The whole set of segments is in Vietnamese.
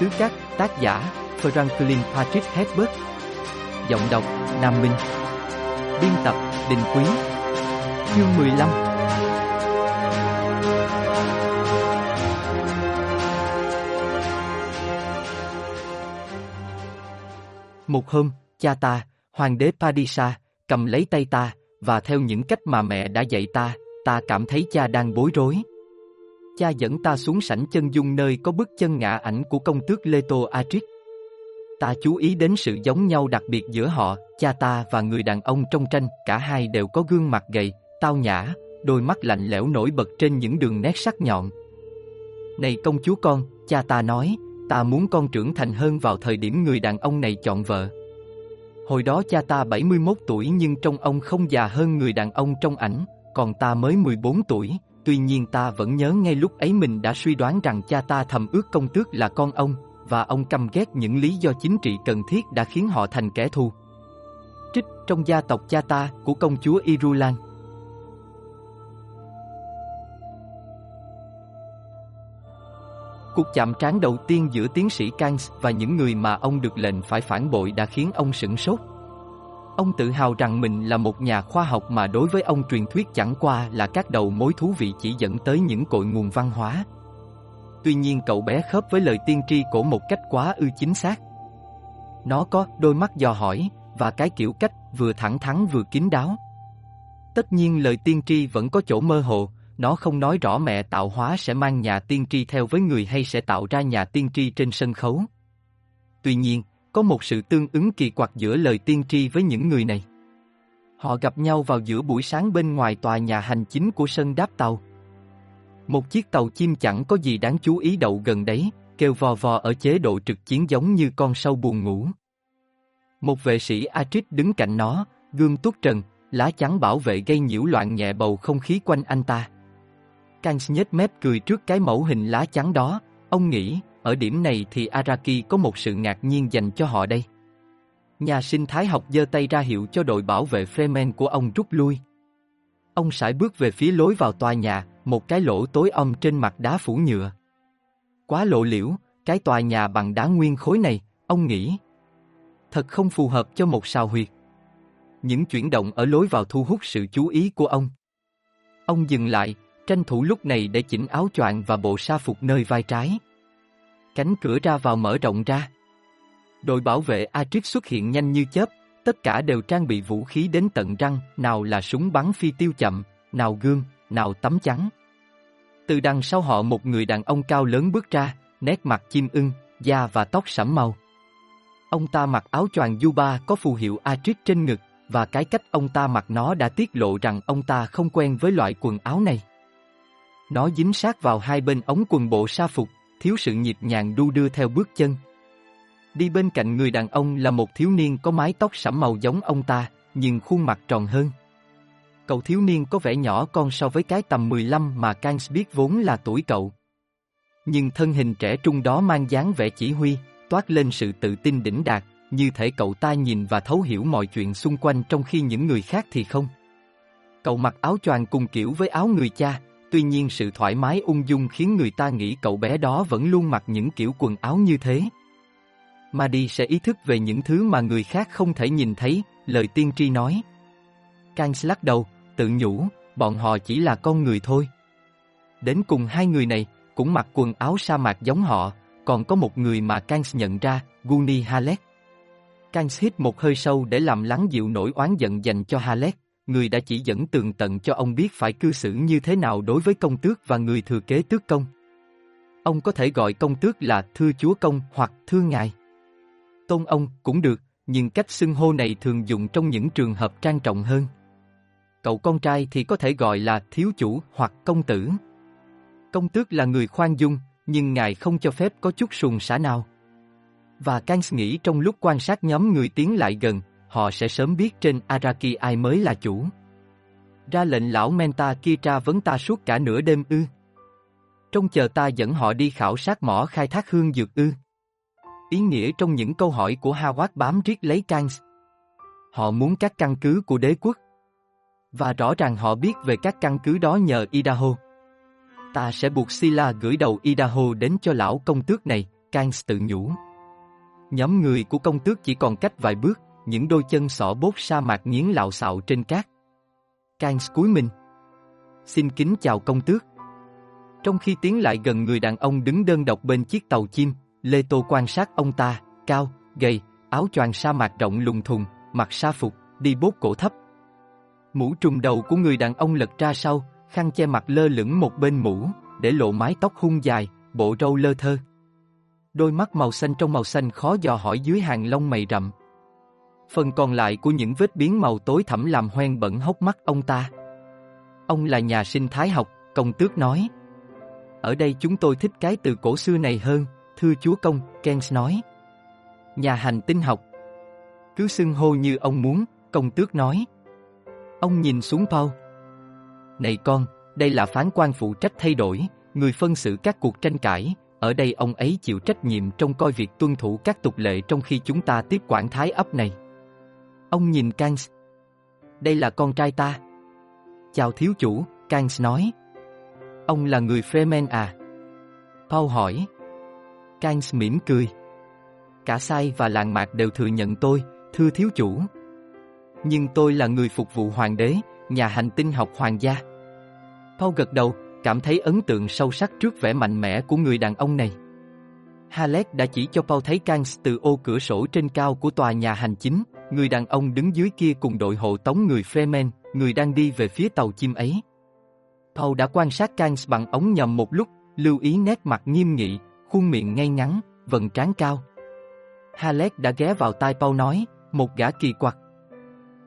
xứ cát, tác giả, Franklin Patrick Hedberg. Giọng đọc, Nam Minh. Biên tập, Đình Quý. Chương 15 Một hôm, cha ta, hoàng đế Padisa, cầm lấy tay ta, và theo những cách mà mẹ đã dạy ta, ta cảm thấy cha đang bối rối. Cha dẫn ta xuống sảnh chân dung nơi có bức chân ngã ảnh của công tước Leto Atric. Ta chú ý đến sự giống nhau đặc biệt giữa họ, cha ta và người đàn ông trong tranh, cả hai đều có gương mặt gầy, tao nhã, đôi mắt lạnh lẽo nổi bật trên những đường nét sắc nhọn. Này công chúa con, cha ta nói, ta muốn con trưởng thành hơn vào thời điểm người đàn ông này chọn vợ. Hồi đó cha ta 71 tuổi nhưng trong ông không già hơn người đàn ông trong ảnh, còn ta mới 14 tuổi, tuy nhiên ta vẫn nhớ ngay lúc ấy mình đã suy đoán rằng cha ta thầm ước công tước là con ông, và ông căm ghét những lý do chính trị cần thiết đã khiến họ thành kẻ thù. Trích trong gia tộc cha ta của công chúa Irulan. Cuộc chạm trán đầu tiên giữa tiến sĩ Kangs và những người mà ông được lệnh phải phản bội đã khiến ông sửng sốt. Ông tự hào rằng mình là một nhà khoa học mà đối với ông truyền thuyết chẳng qua là các đầu mối thú vị chỉ dẫn tới những cội nguồn văn hóa. Tuy nhiên cậu bé khớp với lời tiên tri của một cách quá ư chính xác. Nó có đôi mắt dò hỏi, và cái kiểu cách vừa thẳng thắn vừa kín đáo. Tất nhiên lời tiên tri vẫn có chỗ mơ hồ, nó không nói rõ mẹ tạo hóa sẽ mang nhà tiên tri theo với người hay sẽ tạo ra nhà tiên tri trên sân khấu. Tuy nhiên, có một sự tương ứng kỳ quặc giữa lời tiên tri với những người này. Họ gặp nhau vào giữa buổi sáng bên ngoài tòa nhà hành chính của sân đáp tàu. Một chiếc tàu chim chẳng có gì đáng chú ý đậu gần đấy, kêu vò vò ở chế độ trực chiến giống như con sâu buồn ngủ. Một vệ sĩ Atrit đứng cạnh nó, gương tuốt trần, lá chắn bảo vệ gây nhiễu loạn nhẹ bầu không khí quanh anh ta. Kans nhếch mép cười trước cái mẫu hình lá chắn đó, ông nghĩ, ở điểm này thì Araki có một sự ngạc nhiên dành cho họ đây. Nhà sinh thái học giơ tay ra hiệu cho đội bảo vệ Fremen của ông rút lui. Ông sải bước về phía lối vào tòa nhà, một cái lỗ tối om trên mặt đá phủ nhựa. Quá lộ liễu, cái tòa nhà bằng đá nguyên khối này, ông nghĩ. Thật không phù hợp cho một sao huyệt. Những chuyển động ở lối vào thu hút sự chú ý của ông. Ông dừng lại, tranh thủ lúc này để chỉnh áo choàng và bộ sa phục nơi vai trái. Cánh cửa ra vào mở rộng ra. Đội bảo vệ Atrix xuất hiện nhanh như chớp, tất cả đều trang bị vũ khí đến tận răng, nào là súng bắn phi tiêu chậm, nào gương, nào tấm chắn. Từ đằng sau họ một người đàn ông cao lớn bước ra, nét mặt chim ưng, da và tóc sẫm màu. Ông ta mặc áo choàng Yuba có phù hiệu Atrix trên ngực, và cái cách ông ta mặc nó đã tiết lộ rằng ông ta không quen với loại quần áo này. Nó dính sát vào hai bên ống quần bộ sa phục, thiếu sự nhịp nhàng đu đưa theo bước chân. Đi bên cạnh người đàn ông là một thiếu niên có mái tóc sẫm màu giống ông ta, nhưng khuôn mặt tròn hơn. Cậu thiếu niên có vẻ nhỏ con so với cái tầm 15 mà Kans biết vốn là tuổi cậu. Nhưng thân hình trẻ trung đó mang dáng vẻ chỉ huy, toát lên sự tự tin đỉnh đạt, như thể cậu ta nhìn và thấu hiểu mọi chuyện xung quanh trong khi những người khác thì không. Cậu mặc áo choàng cùng kiểu với áo người cha, tuy nhiên sự thoải mái ung dung khiến người ta nghĩ cậu bé đó vẫn luôn mặc những kiểu quần áo như thế. Madi sẽ ý thức về những thứ mà người khác không thể nhìn thấy, lời tiên tri nói. Kans lắc đầu, tự nhủ, bọn họ chỉ là con người thôi. Đến cùng hai người này, cũng mặc quần áo sa mạc giống họ, còn có một người mà Kans nhận ra, Guni Halek. Kans hít một hơi sâu để làm lắng dịu nỗi oán giận dành cho Halek người đã chỉ dẫn tường tận cho ông biết phải cư xử như thế nào đối với công tước và người thừa kế tước công. Ông có thể gọi công tước là thưa chúa công hoặc thưa ngài. Tôn ông cũng được, nhưng cách xưng hô này thường dùng trong những trường hợp trang trọng hơn. Cậu con trai thì có thể gọi là thiếu chủ hoặc công tử. Công tước là người khoan dung, nhưng ngài không cho phép có chút sùng xã nào. Và Kans nghĩ trong lúc quan sát nhóm người tiến lại gần, họ sẽ sớm biết trên Araki ai mới là chủ. Ra lệnh lão Menta kia tra vấn ta suốt cả nửa đêm ư. Trong chờ ta dẫn họ đi khảo sát mỏ khai thác hương dược ư. Ý nghĩa trong những câu hỏi của Hawat bám riết lấy Kans. Họ muốn các căn cứ của đế quốc. Và rõ ràng họ biết về các căn cứ đó nhờ Idaho. Ta sẽ buộc Sila gửi đầu Idaho đến cho lão công tước này, Kans tự nhủ. Nhóm người của công tước chỉ còn cách vài bước, những đôi chân sỏ bốt sa mạc nghiến lạo xạo trên cát. Kans cúi mình. Xin kính chào công tước. Trong khi tiến lại gần người đàn ông đứng đơn độc bên chiếc tàu chim, Lê Tô quan sát ông ta, cao, gầy, áo choàng sa mạc rộng lùng thùng, mặc sa phục, đi bốt cổ thấp. Mũ trùm đầu của người đàn ông lật ra sau, khăn che mặt lơ lửng một bên mũ, để lộ mái tóc hung dài, bộ râu lơ thơ. Đôi mắt màu xanh trong màu xanh khó dò hỏi dưới hàng lông mày rậm. Phần còn lại của những vết biến màu tối thẳm làm hoen bẩn hốc mắt ông ta. Ông là nhà sinh thái học, công tước nói. Ở đây chúng tôi thích cái từ cổ xưa này hơn, thưa chúa công, Kens nói. Nhà hành tinh học. Cứ xưng hô như ông muốn, công tước nói. Ông nhìn xuống Paul. Này con, đây là phán quan phụ trách thay đổi, người phân xử các cuộc tranh cãi, ở đây ông ấy chịu trách nhiệm trong coi việc tuân thủ các tục lệ trong khi chúng ta tiếp quản thái ấp này. Ông nhìn Kangs. Đây là con trai ta. Chào thiếu chủ, Kangs nói. Ông là người Fremen à? Paul hỏi. Kangs mỉm cười. Cả sai và làng mạc đều thừa nhận tôi, thưa thiếu chủ. Nhưng tôi là người phục vụ hoàng đế, nhà hành tinh học hoàng gia. Paul gật đầu, cảm thấy ấn tượng sâu sắc trước vẻ mạnh mẽ của người đàn ông này. Halleck đã chỉ cho Paul thấy Kangs từ ô cửa sổ trên cao của tòa nhà hành chính, người đàn ông đứng dưới kia cùng đội hộ tống người Fremen, người đang đi về phía tàu chim ấy. Paul đã quan sát Kans bằng ống nhòm một lúc, lưu ý nét mặt nghiêm nghị, khuôn miệng ngay ngắn, vần trán cao. Halleck đã ghé vào tai Paul nói, một gã kỳ quặc.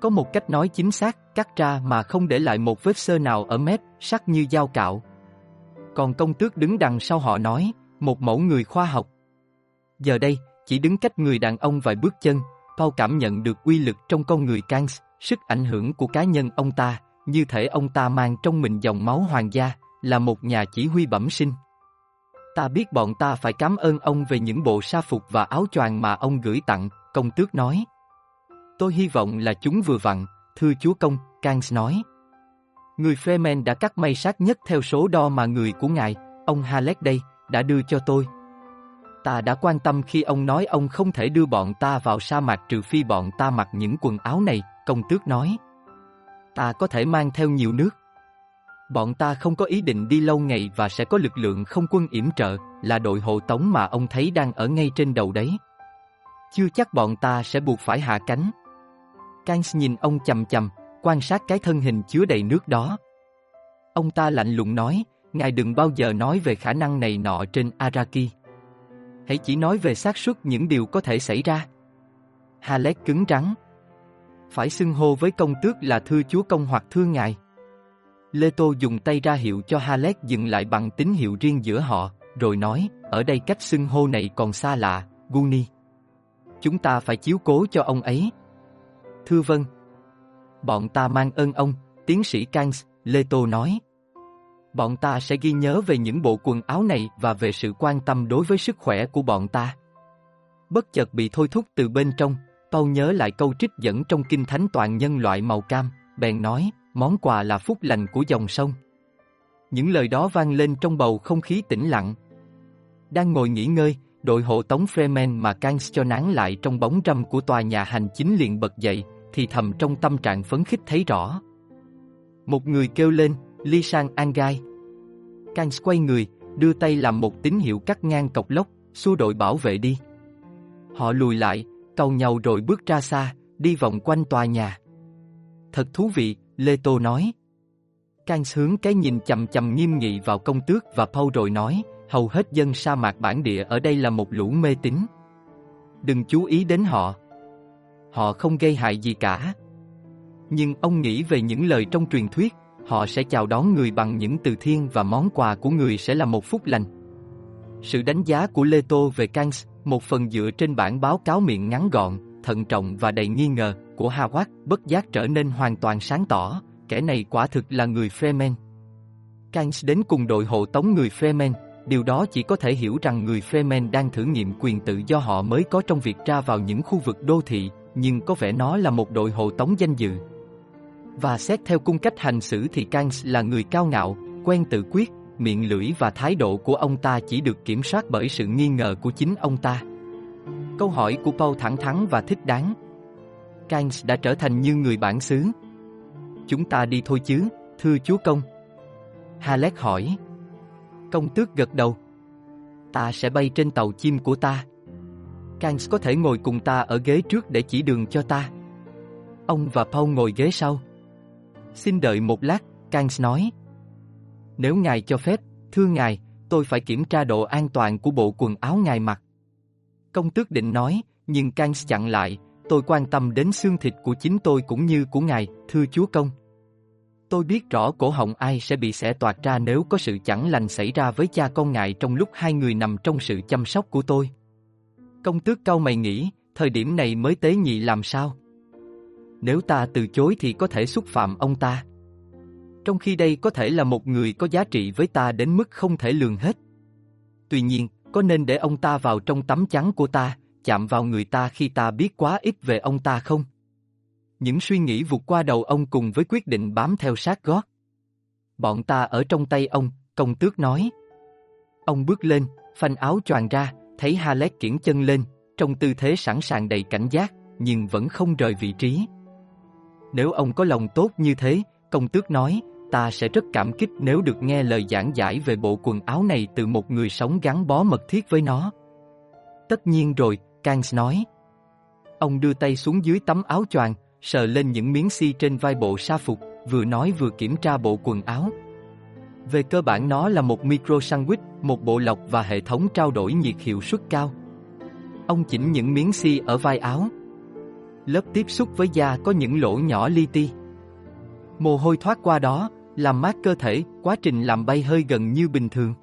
Có một cách nói chính xác, cắt ra mà không để lại một vết sơ nào ở mép, sắc như dao cạo. Còn công tước đứng đằng sau họ nói, một mẫu người khoa học. Giờ đây, chỉ đứng cách người đàn ông vài bước chân, Paul cảm nhận được uy lực trong con người Kangs, sức ảnh hưởng của cá nhân ông ta, như thể ông ta mang trong mình dòng máu hoàng gia, là một nhà chỉ huy bẩm sinh. Ta biết bọn ta phải cảm ơn ông về những bộ sa phục và áo choàng mà ông gửi tặng, công tước nói. Tôi hy vọng là chúng vừa vặn, thưa chúa công, Kangs nói. Người Freeman đã cắt may sát nhất theo số đo mà người của ngài, ông Halleck đây, đã đưa cho tôi. Ta đã quan tâm khi ông nói ông không thể đưa bọn ta vào sa mạc trừ phi bọn ta mặc những quần áo này, công tước nói. Ta có thể mang theo nhiều nước. Bọn ta không có ý định đi lâu ngày và sẽ có lực lượng không quân yểm trợ, là đội hộ tống mà ông thấy đang ở ngay trên đầu đấy. Chưa chắc bọn ta sẽ buộc phải hạ cánh. Kans nhìn ông chầm chầm, quan sát cái thân hình chứa đầy nước đó. Ông ta lạnh lùng nói, ngài đừng bao giờ nói về khả năng này nọ trên Araki. Hãy chỉ nói về xác suất những điều có thể xảy ra. Halet cứng rắn. Phải xưng hô với công tước là thưa chúa công hoặc thưa ngài. Lê Tô dùng tay ra hiệu cho Halet dừng lại bằng tín hiệu riêng giữa họ, rồi nói, ở đây cách xưng hô này còn xa lạ, Guni. Chúng ta phải chiếu cố cho ông ấy. Thưa vâng. Bọn ta mang ơn ông, tiến sĩ Kangs, Lê Tô nói. Bọn ta sẽ ghi nhớ về những bộ quần áo này và về sự quan tâm đối với sức khỏe của bọn ta. Bất chợt bị thôi thúc từ bên trong, Paul nhớ lại câu trích dẫn trong kinh thánh toàn nhân loại màu cam, bèn nói, món quà là phúc lành của dòng sông. Những lời đó vang lên trong bầu không khí tĩnh lặng. Đang ngồi nghỉ ngơi, đội hộ tống Freeman mà Kans cho nán lại trong bóng râm của tòa nhà hành chính liền bật dậy, thì thầm trong tâm trạng phấn khích thấy rõ. Một người kêu lên, Ly sang Angai. Kans quay người, đưa tay làm một tín hiệu cắt ngang cọc lốc, xua đội bảo vệ đi. Họ lùi lại, cầu nhau rồi bước ra xa, đi vòng quanh tòa nhà. Thật thú vị, Lê Tô nói. Kans hướng cái nhìn chầm chầm nghiêm nghị vào công tước và Paul rồi nói, hầu hết dân sa mạc bản địa ở đây là một lũ mê tín. Đừng chú ý đến họ. Họ không gây hại gì cả. Nhưng ông nghĩ về những lời trong truyền thuyết, họ sẽ chào đón người bằng những từ thiên và món quà của người sẽ là một phúc lành. Sự đánh giá của Lê Tô về Kans, một phần dựa trên bản báo cáo miệng ngắn gọn, thận trọng và đầy nghi ngờ của hawat bất giác trở nên hoàn toàn sáng tỏ, kẻ này quả thực là người fremen Kans đến cùng đội hộ tống người fremen điều đó chỉ có thể hiểu rằng người fremen đang thử nghiệm quyền tự do họ mới có trong việc ra vào những khu vực đô thị, nhưng có vẻ nó là một đội hộ tống danh dự. Và xét theo cung cách hành xử thì Kangs là người cao ngạo, quen tự quyết, miệng lưỡi và thái độ của ông ta chỉ được kiểm soát bởi sự nghi ngờ của chính ông ta. Câu hỏi của Paul thẳng thắn và thích đáng. Kangs đã trở thành như người bản xứ. Chúng ta đi thôi chứ, thưa chúa công. Halleck hỏi. Công tước gật đầu. Ta sẽ bay trên tàu chim của ta. Kangs có thể ngồi cùng ta ở ghế trước để chỉ đường cho ta. Ông và Paul ngồi ghế sau. Xin đợi một lát, Kangs nói. Nếu ngài cho phép, thưa ngài, tôi phải kiểm tra độ an toàn của bộ quần áo ngài mặc. Công tước định nói, nhưng Kangs chặn lại, tôi quan tâm đến xương thịt của chính tôi cũng như của ngài, thưa chúa công. Tôi biết rõ cổ họng ai sẽ bị xẻ toạc ra nếu có sự chẳng lành xảy ra với cha con ngài trong lúc hai người nằm trong sự chăm sóc của tôi. Công tước cao mày nghĩ, thời điểm này mới tế nhị làm sao? Nếu ta từ chối thì có thể xúc phạm ông ta. Trong khi đây có thể là một người có giá trị với ta đến mức không thể lường hết. Tuy nhiên, có nên để ông ta vào trong tấm chắn của ta, chạm vào người ta khi ta biết quá ít về ông ta không? Những suy nghĩ vụt qua đầu ông cùng với quyết định bám theo sát gót. Bọn ta ở trong tay ông, công tước nói. Ông bước lên, phanh áo choàng ra, thấy Halet kiển chân lên, trong tư thế sẵn sàng đầy cảnh giác, nhưng vẫn không rời vị trí. Nếu ông có lòng tốt như thế, công tước nói, ta sẽ rất cảm kích nếu được nghe lời giảng giải về bộ quần áo này từ một người sống gắn bó mật thiết với nó. Tất nhiên rồi, Kans nói. Ông đưa tay xuống dưới tấm áo choàng, sờ lên những miếng xi trên vai bộ sa phục, vừa nói vừa kiểm tra bộ quần áo. Về cơ bản nó là một micro sandwich, một bộ lọc và hệ thống trao đổi nhiệt hiệu suất cao. Ông chỉnh những miếng xi ở vai áo. Lớp tiếp xúc với da có những lỗ nhỏ li ti. Mồ hôi thoát qua đó, làm mát cơ thể, quá trình làm bay hơi gần như bình thường.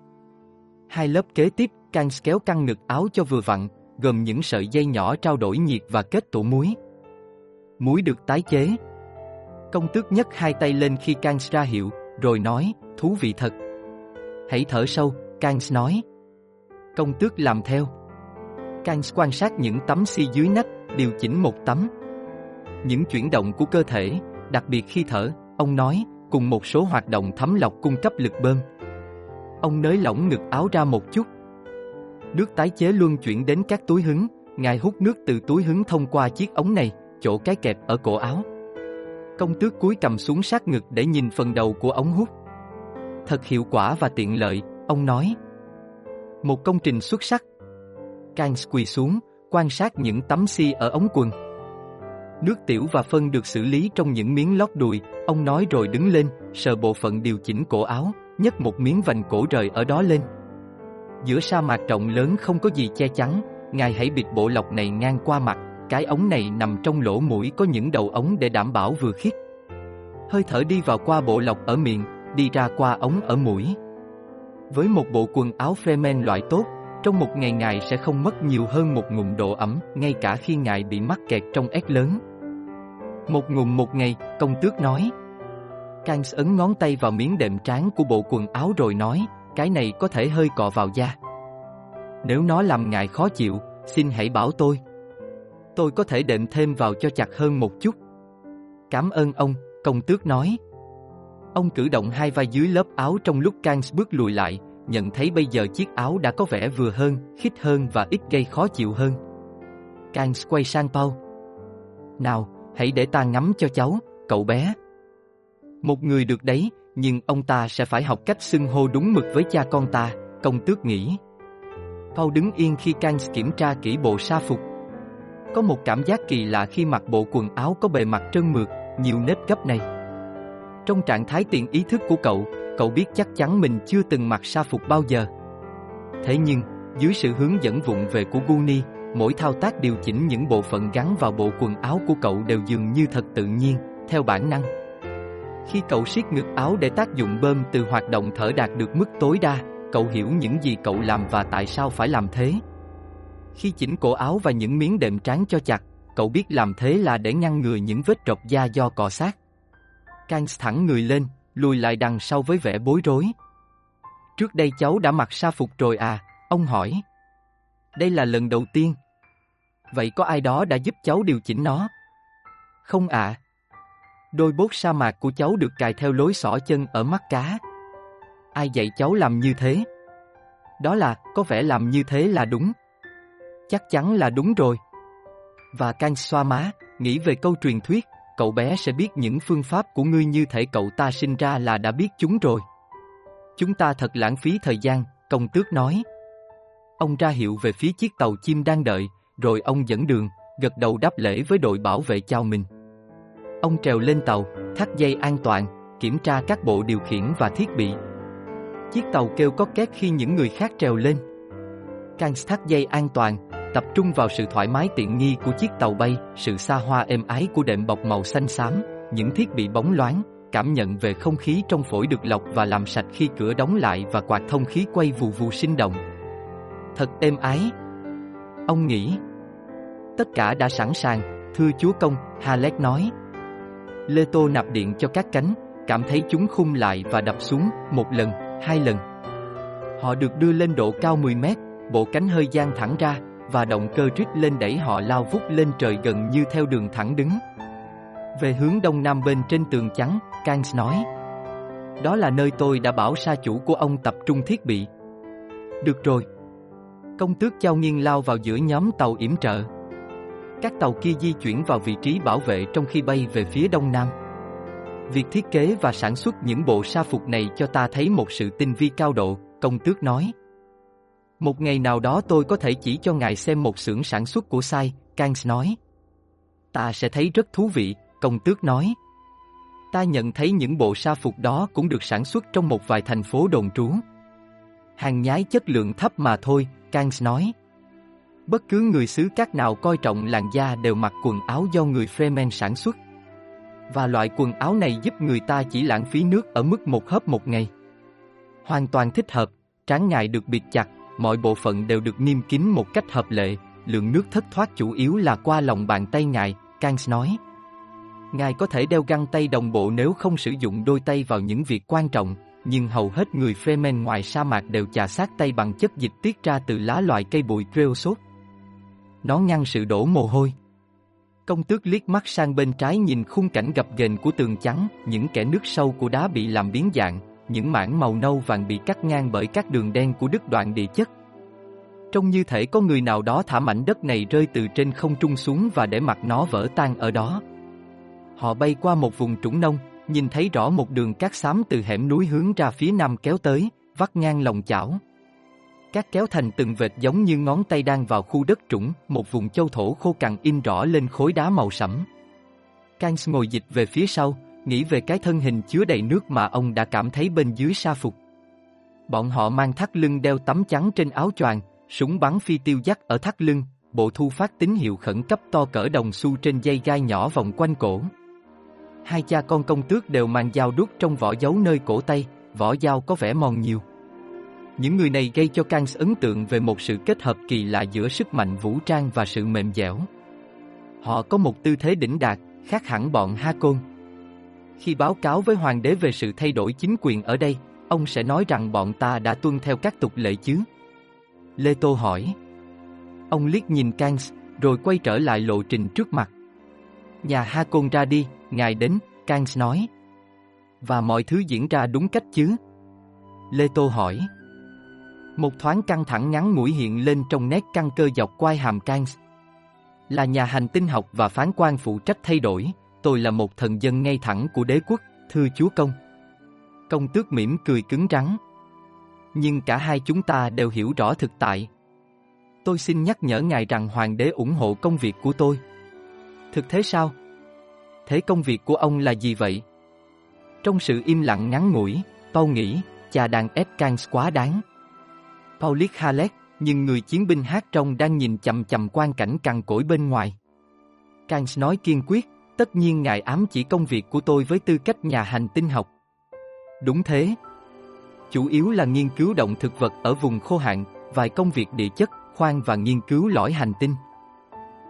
Hai lớp kế tiếp, càng kéo căng ngực áo cho vừa vặn, gồm những sợi dây nhỏ trao đổi nhiệt và kết tụ muối. Muối được tái chế. Công tước nhấc hai tay lên khi Kans ra hiệu, rồi nói, thú vị thật. Hãy thở sâu, Kans nói. Công tước làm theo. Kans quan sát những tấm xi dưới nách, điều chỉnh một tấm. Những chuyển động của cơ thể, đặc biệt khi thở, ông nói, cùng một số hoạt động thấm lọc cung cấp lực bơm. Ông nới lỏng ngực áo ra một chút. Nước tái chế luân chuyển đến các túi hứng, ngài hút nước từ túi hứng thông qua chiếc ống này, chỗ cái kẹp ở cổ áo. Công tước cúi cầm xuống sát ngực để nhìn phần đầu của ống hút. Thật hiệu quả và tiện lợi, ông nói. Một công trình xuất sắc. Kans quỳ xuống, quan sát những tấm xi ở ống quần. Nước tiểu và phân được xử lý trong những miếng lót đùi, ông nói rồi đứng lên, sờ bộ phận điều chỉnh cổ áo, nhấc một miếng vành cổ rời ở đó lên. Giữa sa mạc rộng lớn không có gì che chắn, ngài hãy bịt bộ lọc này ngang qua mặt, cái ống này nằm trong lỗ mũi có những đầu ống để đảm bảo vừa khít. Hơi thở đi vào qua bộ lọc ở miệng, đi ra qua ống ở mũi. Với một bộ quần áo Freeman loại tốt, trong một ngày ngài sẽ không mất nhiều hơn một ngụm độ ẩm, ngay cả khi ngài bị mắc kẹt trong ếch lớn. Một ngụm một ngày, công tước nói. Kans ấn ngón tay vào miếng đệm trán của bộ quần áo rồi nói, cái này có thể hơi cọ vào da. Nếu nó làm ngài khó chịu, xin hãy bảo tôi. Tôi có thể đệm thêm vào cho chặt hơn một chút. Cảm ơn ông, công tước nói. Ông cử động hai vai dưới lớp áo trong lúc Kans bước lùi lại, nhận thấy bây giờ chiếc áo đã có vẻ vừa hơn, khít hơn và ít gây khó chịu hơn. Kans quay sang Paul. Nào, hãy để ta ngắm cho cháu, cậu bé. Một người được đấy, nhưng ông ta sẽ phải học cách xưng hô đúng mực với cha con ta, công tước nghĩ. Paul đứng yên khi Kans kiểm tra kỹ bộ sa phục. Có một cảm giác kỳ lạ khi mặc bộ quần áo có bề mặt trơn mượt, nhiều nếp gấp này. Trong trạng thái tiện ý thức của cậu, cậu biết chắc chắn mình chưa từng mặc sa phục bao giờ. Thế nhưng, dưới sự hướng dẫn vụng về của Guni, mỗi thao tác điều chỉnh những bộ phận gắn vào bộ quần áo của cậu đều dường như thật tự nhiên, theo bản năng. Khi cậu siết ngực áo để tác dụng bơm từ hoạt động thở đạt được mức tối đa, cậu hiểu những gì cậu làm và tại sao phải làm thế. Khi chỉnh cổ áo và những miếng đệm trán cho chặt, cậu biết làm thế là để ngăn ngừa những vết trọc da do cọ sát. Kans thẳng người lên, lùi lại đằng sau với vẻ bối rối. Trước đây cháu đã mặc sa phục rồi à, ông hỏi. Đây là lần đầu tiên. Vậy có ai đó đã giúp cháu điều chỉnh nó? Không ạ. À. Đôi bốt sa mạc của cháu được cài theo lối xỏ chân ở mắt cá. Ai dạy cháu làm như thế? Đó là, có vẻ làm như thế là đúng. Chắc chắn là đúng rồi. Và Canh xoa má, nghĩ về câu truyền thuyết, cậu bé sẽ biết những phương pháp của ngươi như thể cậu ta sinh ra là đã biết chúng rồi. Chúng ta thật lãng phí thời gian, công tước nói. Ông ra hiệu về phía chiếc tàu chim đang đợi, rồi ông dẫn đường, gật đầu đáp lễ với đội bảo vệ chào mình. Ông trèo lên tàu, thắt dây an toàn, kiểm tra các bộ điều khiển và thiết bị. Chiếc tàu kêu có két khi những người khác trèo lên. Càng thắt dây an toàn, tập trung vào sự thoải mái tiện nghi của chiếc tàu bay, sự xa hoa êm ái của đệm bọc màu xanh xám, những thiết bị bóng loáng, cảm nhận về không khí trong phổi được lọc và làm sạch khi cửa đóng lại và quạt thông khí quay vù vù sinh động. Thật êm ái. Ông nghĩ. Tất cả đã sẵn sàng, thưa chúa công, Halek nói. Lê Tô nạp điện cho các cánh, cảm thấy chúng khung lại và đập xuống, một lần, hai lần. Họ được đưa lên độ cao 10 mét, bộ cánh hơi dang thẳng ra, và động cơ rít lên đẩy họ lao vút lên trời gần như theo đường thẳng đứng. Về hướng đông nam bên trên tường trắng, Kangs nói Đó là nơi tôi đã bảo sa chủ của ông tập trung thiết bị. Được rồi. Công tước chao Nghiên lao vào giữa nhóm tàu yểm trợ. Các tàu kia di chuyển vào vị trí bảo vệ trong khi bay về phía đông nam. Việc thiết kế và sản xuất những bộ sa phục này cho ta thấy một sự tinh vi cao độ, công tước nói. Một ngày nào đó tôi có thể chỉ cho ngài xem một xưởng sản xuất của sai, Kangs nói. Ta sẽ thấy rất thú vị, công tước nói. Ta nhận thấy những bộ sa phục đó cũng được sản xuất trong một vài thành phố đồn trú. Hàng nhái chất lượng thấp mà thôi, Kangs nói. Bất cứ người xứ các nào coi trọng làn da đều mặc quần áo do người Fremen sản xuất. Và loại quần áo này giúp người ta chỉ lãng phí nước ở mức một hớp một ngày. Hoàn toàn thích hợp, trán ngại được bịt chặt, mọi bộ phận đều được niêm kín một cách hợp lệ, lượng nước thất thoát chủ yếu là qua lòng bàn tay ngài, Kans nói. Ngài có thể đeo găng tay đồng bộ nếu không sử dụng đôi tay vào những việc quan trọng, nhưng hầu hết người Fremen ngoài sa mạc đều chà sát tay bằng chất dịch tiết ra từ lá loại cây bụi creosote. Nó ngăn sự đổ mồ hôi. Công tước liếc mắt sang bên trái nhìn khung cảnh gập ghềnh của tường trắng, những kẻ nước sâu của đá bị làm biến dạng, những mảng màu nâu vàng bị cắt ngang bởi các đường đen của đứt đoạn địa chất. Trông như thể có người nào đó thả mảnh đất này rơi từ trên không trung xuống và để mặt nó vỡ tan ở đó. Họ bay qua một vùng trũng nông, nhìn thấy rõ một đường cát xám từ hẻm núi hướng ra phía nam kéo tới, vắt ngang lòng chảo. Cát kéo thành từng vệt giống như ngón tay đang vào khu đất trũng, một vùng châu thổ khô cằn in rõ lên khối đá màu sẫm. Kangs ngồi dịch về phía sau, nghĩ về cái thân hình chứa đầy nước mà ông đã cảm thấy bên dưới sa phục. Bọn họ mang thắt lưng đeo tấm trắng trên áo choàng, súng bắn phi tiêu dắt ở thắt lưng, bộ thu phát tín hiệu khẩn cấp to cỡ đồng xu trên dây gai nhỏ vòng quanh cổ. Hai cha con công tước đều mang dao đút trong vỏ giấu nơi cổ tay, vỏ dao có vẻ mòn nhiều. Những người này gây cho Kans ấn tượng về một sự kết hợp kỳ lạ giữa sức mạnh vũ trang và sự mềm dẻo. Họ có một tư thế đỉnh đạt, khác hẳn bọn Ha Côn. Khi báo cáo với hoàng đế về sự thay đổi chính quyền ở đây, ông sẽ nói rằng bọn ta đã tuân theo các tục lệ chứ. Lê Tô hỏi. Ông liếc nhìn Kangs, rồi quay trở lại lộ trình trước mặt. Nhà Ha Côn ra đi, ngài đến, Kangs nói. Và mọi thứ diễn ra đúng cách chứ? Lê Tô hỏi. Một thoáng căng thẳng ngắn mũi hiện lên trong nét căng cơ dọc quai hàm Kangs. Là nhà hành tinh học và phán quan phụ trách thay đổi, tôi là một thần dân ngay thẳng của đế quốc, thưa chúa công. Công tước mỉm cười cứng rắn. Nhưng cả hai chúng ta đều hiểu rõ thực tại. Tôi xin nhắc nhở ngài rằng hoàng đế ủng hộ công việc của tôi. Thực thế sao? Thế công việc của ông là gì vậy? Trong sự im lặng ngắn ngủi, Paul nghĩ, cha đang ép Kans quá đáng. Paul liếc Halek, nhưng người chiến binh hát trong đang nhìn chầm chầm quan cảnh cằn cỗi bên ngoài. Kans nói kiên quyết, tất nhiên ngài ám chỉ công việc của tôi với tư cách nhà hành tinh học. Đúng thế. Chủ yếu là nghiên cứu động thực vật ở vùng khô hạn, vài công việc địa chất, khoan và nghiên cứu lõi hành tinh.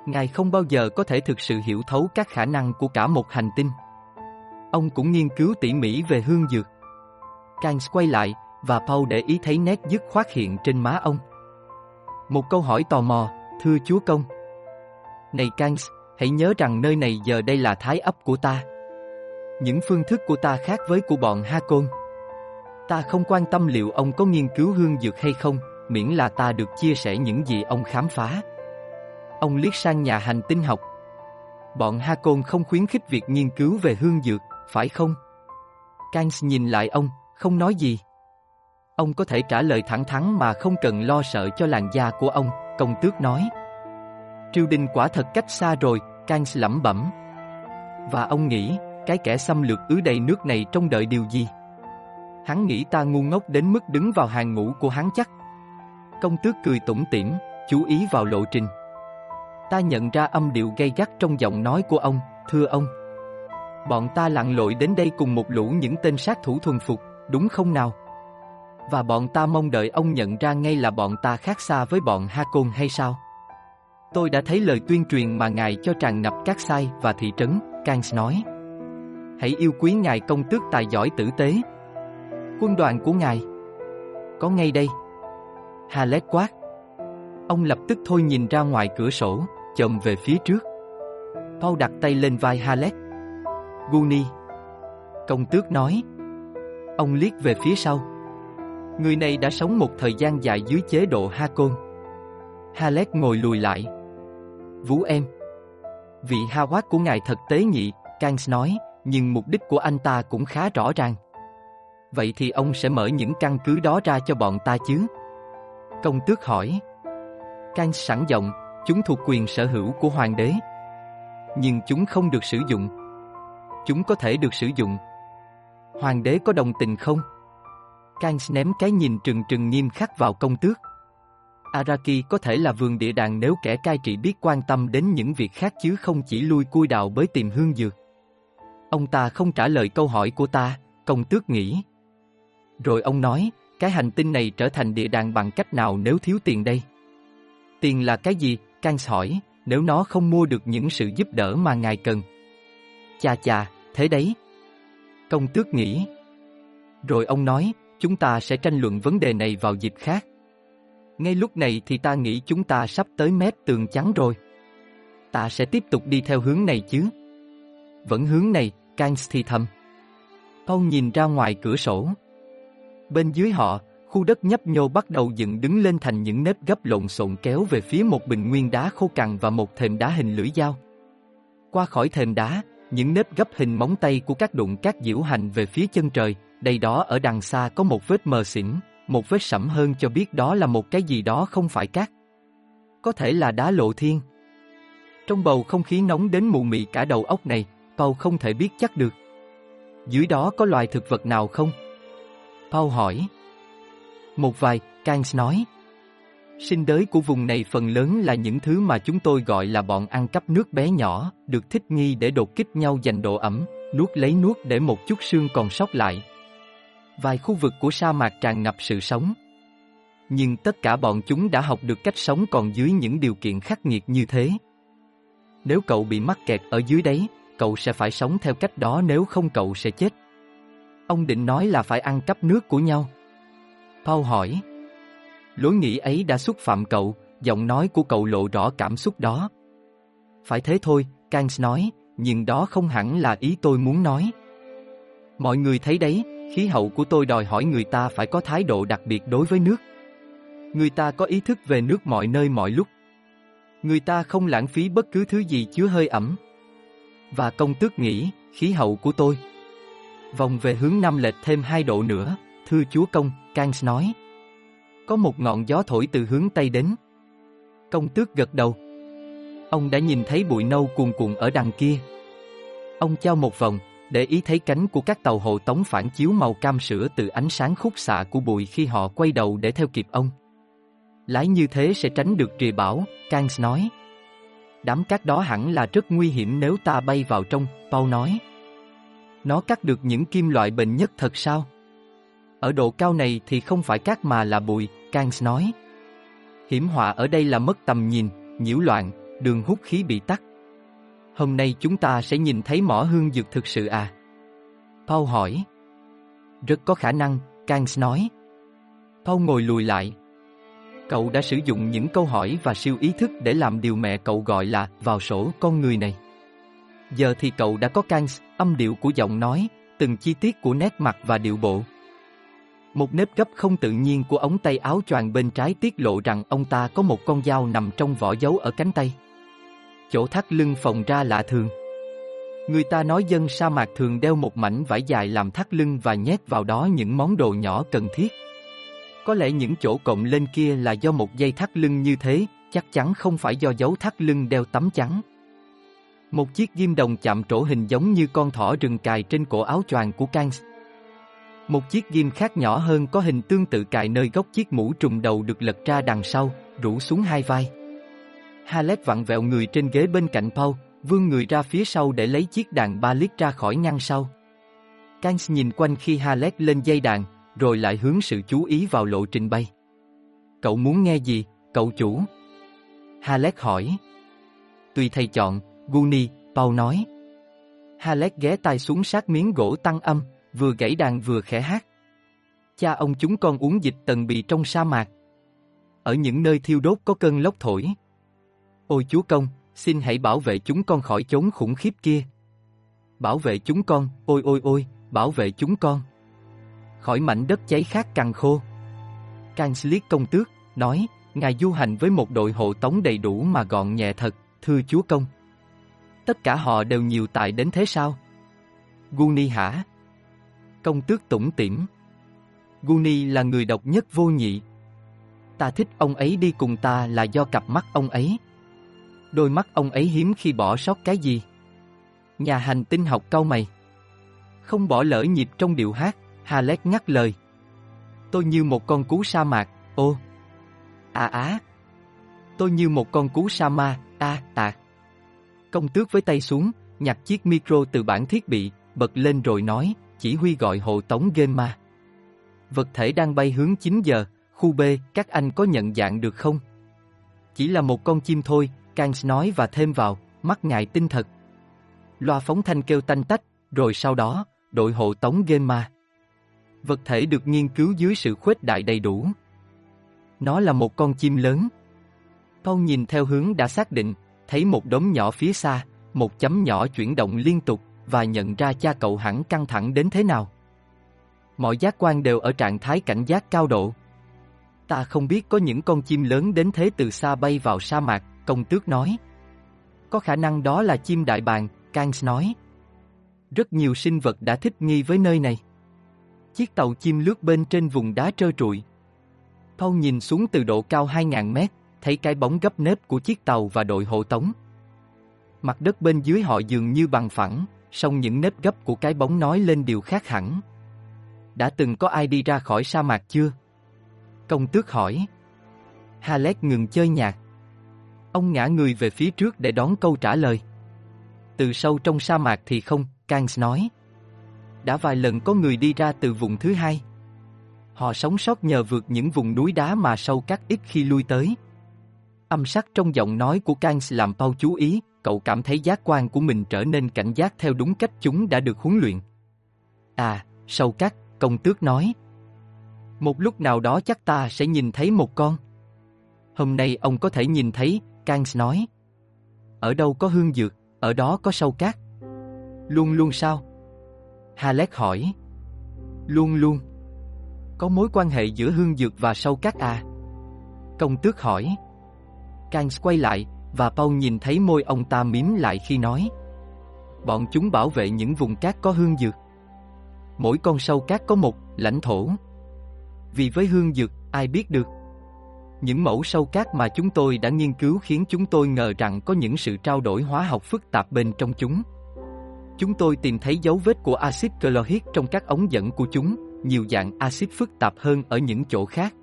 Ngài không bao giờ có thể thực sự hiểu thấu các khả năng của cả một hành tinh. Ông cũng nghiên cứu tỉ mỉ về hương dược. Kans quay lại, và Paul để ý thấy nét dứt khoát hiện trên má ông. Một câu hỏi tò mò, thưa chúa công. Này Kans, hãy nhớ rằng nơi này giờ đây là thái ấp của ta. Những phương thức của ta khác với của bọn Ha Côn. Ta không quan tâm liệu ông có nghiên cứu hương dược hay không, miễn là ta được chia sẻ những gì ông khám phá. Ông liếc sang nhà hành tinh học. Bọn Hakon không khuyến khích việc nghiên cứu về hương dược, phải không? Kans nhìn lại ông, không nói gì. Ông có thể trả lời thẳng thắn mà không cần lo sợ cho làn da của ông, công tước nói. Triều đình quả thật cách xa rồi, Kans lẩm bẩm. Và ông nghĩ, cái kẻ xâm lược ứ đầy nước này trông đợi điều gì? Hắn nghĩ ta ngu ngốc đến mức đứng vào hàng ngũ của hắn chắc. Công tước cười tủm tỉm, chú ý vào lộ trình. Ta nhận ra âm điệu gay gắt trong giọng nói của ông, thưa ông. Bọn ta lặn lội đến đây cùng một lũ những tên sát thủ thuần phục, đúng không nào? Và bọn ta mong đợi ông nhận ra ngay là bọn ta khác xa với bọn Hakon hay sao? Tôi đã thấy lời tuyên truyền mà ngài cho tràn ngập các sai và thị trấn, Kans nói. Hãy yêu quý ngài công tước tài giỏi tử tế. Quân đoàn của ngài. Có ngay đây. Halet quát. Ông lập tức thôi nhìn ra ngoài cửa sổ, chồm về phía trước. Paul đặt tay lên vai Halet. Guni. Công tước nói. Ông liếc về phía sau. Người này đã sống một thời gian dài dưới chế độ Hakon. Halet ngồi lùi lại. Vũ em. Vị Hawat của ngài thật tế nhị, Kangs nói, nhưng mục đích của anh ta cũng khá rõ ràng. Vậy thì ông sẽ mở những căn cứ đó ra cho bọn ta chứ? Công tước hỏi. Kangs sẵn giọng, chúng thuộc quyền sở hữu của hoàng đế. Nhưng chúng không được sử dụng. Chúng có thể được sử dụng. Hoàng đế có đồng tình không? Kangs ném cái nhìn trừng trừng nghiêm khắc vào công tước. Araki có thể là vườn địa đàng nếu kẻ cai trị biết quan tâm đến những việc khác chứ không chỉ lui cui đào bới tìm hương dược. Ông ta không trả lời câu hỏi của ta, công tước nghĩ. Rồi ông nói, cái hành tinh này trở thành địa đàng bằng cách nào nếu thiếu tiền đây? Tiền là cái gì? Kans hỏi, nếu nó không mua được những sự giúp đỡ mà ngài cần. Chà chà, thế đấy. Công tước nghĩ. Rồi ông nói, chúng ta sẽ tranh luận vấn đề này vào dịp khác. Ngay lúc này thì ta nghĩ chúng ta sắp tới mép tường trắng rồi. Ta sẽ tiếp tục đi theo hướng này chứ. Vẫn hướng này, Kangs thì thầm. Paul nhìn ra ngoài cửa sổ. Bên dưới họ, khu đất nhấp nhô bắt đầu dựng đứng lên thành những nếp gấp lộn xộn kéo về phía một bình nguyên đá khô cằn và một thềm đá hình lưỡi dao. Qua khỏi thềm đá, những nếp gấp hình móng tay của các đụng các diễu hành về phía chân trời, đây đó ở đằng xa có một vết mờ xỉn, một vết sẫm hơn cho biết đó là một cái gì đó không phải cát. Có thể là đá lộ thiên. Trong bầu không khí nóng đến mù mị cả đầu óc này, Paul không thể biết chắc được. Dưới đó có loài thực vật nào không? Paul hỏi. Một vài, Kans nói. Sinh đới của vùng này phần lớn là những thứ mà chúng tôi gọi là bọn ăn cắp nước bé nhỏ, được thích nghi để đột kích nhau giành độ ẩm, nuốt lấy nuốt để một chút xương còn sót lại. Vài khu vực của sa mạc tràn ngập sự sống. Nhưng tất cả bọn chúng đã học được cách sống còn dưới những điều kiện khắc nghiệt như thế. Nếu cậu bị mắc kẹt ở dưới đấy, cậu sẽ phải sống theo cách đó nếu không cậu sẽ chết. Ông định nói là phải ăn cắp nước của nhau. Paul hỏi. Lối nghĩ ấy đã xúc phạm cậu, giọng nói của cậu lộ rõ cảm xúc đó. Phải thế thôi, Kans nói, nhưng đó không hẳn là ý tôi muốn nói. Mọi người thấy đấy, khí hậu của tôi đòi hỏi người ta phải có thái độ đặc biệt đối với nước. Người ta có ý thức về nước mọi nơi mọi lúc. Người ta không lãng phí bất cứ thứ gì chứa hơi ẩm. Và công tước nghĩ, khí hậu của tôi. Vòng về hướng Nam lệch thêm hai độ nữa, thưa chúa công, Kans nói. Có một ngọn gió thổi từ hướng Tây đến. Công tước gật đầu. Ông đã nhìn thấy bụi nâu cuồn cuộn ở đằng kia. Ông trao một vòng, để ý thấy cánh của các tàu hộ tống phản chiếu màu cam sữa từ ánh sáng khúc xạ của bụi khi họ quay đầu để theo kịp ông. Lái như thế sẽ tránh được rìa bão, Kangs nói. Đám cát đó hẳn là rất nguy hiểm nếu ta bay vào trong, Paul nói. Nó cắt được những kim loại bền nhất thật sao? Ở độ cao này thì không phải cát mà là bụi, Kangs nói. Hiểm họa ở đây là mất tầm nhìn, nhiễu loạn, đường hút khí bị tắt. Hôm nay chúng ta sẽ nhìn thấy mỏ hương dược thực sự à? Paul hỏi. Rất có khả năng, Kangs nói. Paul ngồi lùi lại. Cậu đã sử dụng những câu hỏi và siêu ý thức để làm điều mẹ cậu gọi là vào sổ con người này. Giờ thì cậu đã có Kangs âm điệu của giọng nói, từng chi tiết của nét mặt và điệu bộ. Một nếp gấp không tự nhiên của ống tay áo choàng bên trái tiết lộ rằng ông ta có một con dao nằm trong vỏ dấu ở cánh tay. Chỗ thắt lưng phồng ra lạ thường. Người ta nói dân sa mạc thường đeo một mảnh vải dài làm thắt lưng và nhét vào đó những món đồ nhỏ cần thiết. Có lẽ những chỗ cộng lên kia là do một dây thắt lưng như thế, chắc chắn không phải do dấu thắt lưng đeo tấm chắn. Một chiếc ghim đồng chạm trổ hình giống như con thỏ rừng cài trên cổ áo choàng của Kans. Một chiếc ghim khác nhỏ hơn có hình tương tự cài nơi góc chiếc mũ trùm đầu được lật ra đằng sau, rủ xuống hai vai. Halet vặn vẹo người trên ghế bên cạnh Paul, vươn người ra phía sau để lấy chiếc đàn ba lít ra khỏi ngăn sau. Kans nhìn quanh khi Halet lên dây đàn, rồi lại hướng sự chú ý vào lộ trình bay. Cậu muốn nghe gì, cậu chủ? Halet hỏi. Tùy thầy chọn, Guni, Paul nói. Halet ghé tay xuống sát miếng gỗ tăng âm, vừa gãy đàn vừa khẽ hát. Cha ông chúng con uống dịch tần bì trong sa mạc. Ở những nơi thiêu đốt có cơn lốc thổi. Ôi chúa công, xin hãy bảo vệ chúng con khỏi chốn khủng khiếp kia. Bảo vệ chúng con, ôi ôi ôi, bảo vệ chúng con. Khỏi mảnh đất cháy khát cằn khô. Cancelic công tước, nói, ngài du hành với một đội hộ tống đầy đủ mà gọn nhẹ thật, thưa chúa công. Tất cả họ đều nhiều tài đến thế sao? Guni hả? Công tước tủng tỉm. Guni là người độc nhất vô nhị. Ta thích ông ấy đi cùng ta là do cặp mắt ông ấy. Đôi mắt ông ấy hiếm khi bỏ sót cái gì. Nhà hành tinh học câu mày. Không bỏ lỡ nhịp trong điệu hát, Halet ngắt lời. Tôi như một con cú sa mạc, ô. À á. Tôi như một con cú sa ma, a, à, Công tước với tay xuống, nhặt chiếc micro từ bản thiết bị, bật lên rồi nói, chỉ huy gọi hộ tống Genma. Vật thể đang bay hướng 9 giờ, khu B, các anh có nhận dạng được không? Chỉ là một con chim thôi, Kang nói và thêm vào, mắt ngại tinh thật. Loa phóng thanh kêu tanh tách, rồi sau đó, đội hộ tống Genma. Vật thể được nghiên cứu dưới sự khuếch đại đầy đủ. Nó là một con chim lớn. Con nhìn theo hướng đã xác định, thấy một đốm nhỏ phía xa, một chấm nhỏ chuyển động liên tục, và nhận ra cha cậu hẳn căng thẳng đến thế nào. Mọi giác quan đều ở trạng thái cảnh giác cao độ. Ta không biết có những con chim lớn đến thế từ xa bay vào sa mạc, công tước nói. Có khả năng đó là chim đại bàng, Kangs nói. Rất nhiều sinh vật đã thích nghi với nơi này. Chiếc tàu chim lướt bên trên vùng đá trơ trụi. Paul nhìn xuống từ độ cao 2.000 mét, thấy cái bóng gấp nếp của chiếc tàu và đội hộ tống. Mặt đất bên dưới họ dường như bằng phẳng, song những nếp gấp của cái bóng nói lên điều khác hẳn. Đã từng có ai đi ra khỏi sa mạc chưa? Công tước hỏi. Halet ngừng chơi nhạc. Ông ngã người về phía trước để đón câu trả lời. Từ sâu trong sa mạc thì không, Kangs nói. Đã vài lần có người đi ra từ vùng thứ hai. Họ sống sót nhờ vượt những vùng núi đá mà sâu cắt ít khi lui tới. Âm sắc trong giọng nói của Kangs làm Paul chú ý, cậu cảm thấy giác quan của mình trở nên cảnh giác theo đúng cách chúng đã được huấn luyện. À, sâu cắt, công tước nói. Một lúc nào đó chắc ta sẽ nhìn thấy một con. Hôm nay ông có thể nhìn thấy, Kans nói. Ở đâu có hương dược, ở đó có sâu cát. Luôn luôn sao? Halet hỏi. Luôn luôn. Có mối quan hệ giữa hương dược và sâu cát à? Công tước hỏi. Kans quay lại, và Paul nhìn thấy môi ông ta mím lại khi nói. Bọn chúng bảo vệ những vùng cát có hương dược. Mỗi con sâu cát có một lãnh thổ. Vì với hương dược, ai biết được. Những mẫu sâu cát mà chúng tôi đã nghiên cứu khiến chúng tôi ngờ rằng có những sự trao đổi hóa học phức tạp bên trong chúng. Chúng tôi tìm thấy dấu vết của axit chlorhic trong các ống dẫn của chúng, nhiều dạng axit phức tạp hơn ở những chỗ khác.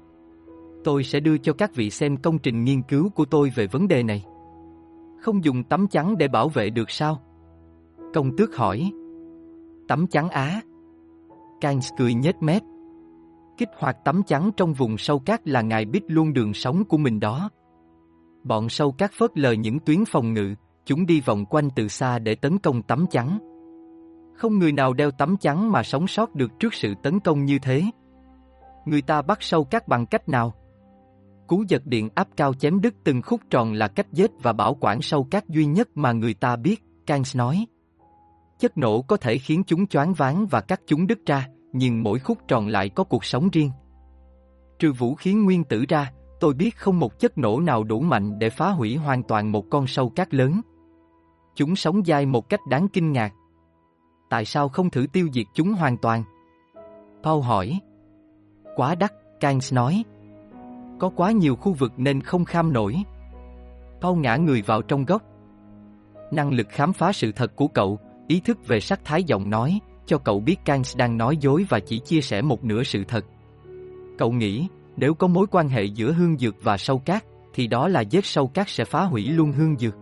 Tôi sẽ đưa cho các vị xem công trình nghiên cứu của tôi về vấn đề này. Không dùng tấm chắn để bảo vệ được sao? Công tước hỏi. Tấm chắn á. Kans cười nhếch mép. Kích hoạt tấm chắn trong vùng sâu cát là ngài biết luôn đường sống của mình đó. Bọn sâu cát phớt lờ những tuyến phòng ngự, chúng đi vòng quanh từ xa để tấn công tấm chắn. Không người nào đeo tấm chắn mà sống sót được trước sự tấn công như thế. Người ta bắt sâu cát bằng cách nào? Cú giật điện áp cao chém đứt từng khúc tròn là cách giết và bảo quản sâu cát duy nhất mà người ta biết, Kans nói. Chất nổ có thể khiến chúng choáng váng và cắt chúng đứt ra, nhưng mỗi khúc tròn lại có cuộc sống riêng. Trừ vũ khí nguyên tử ra, tôi biết không một chất nổ nào đủ mạnh để phá hủy hoàn toàn một con sâu cát lớn. Chúng sống dai một cách đáng kinh ngạc. Tại sao không thử tiêu diệt chúng hoàn toàn? Paul hỏi. Quá đắt, Keynes nói. Có quá nhiều khu vực nên không kham nổi. Paul ngã người vào trong góc. Năng lực khám phá sự thật của cậu, ý thức về sắc thái giọng nói, cho cậu biết Kangs đang nói dối và chỉ chia sẻ một nửa sự thật. Cậu nghĩ, nếu có mối quan hệ giữa hương dược và sâu cát, thì đó là vết sâu cát sẽ phá hủy luôn hương dược.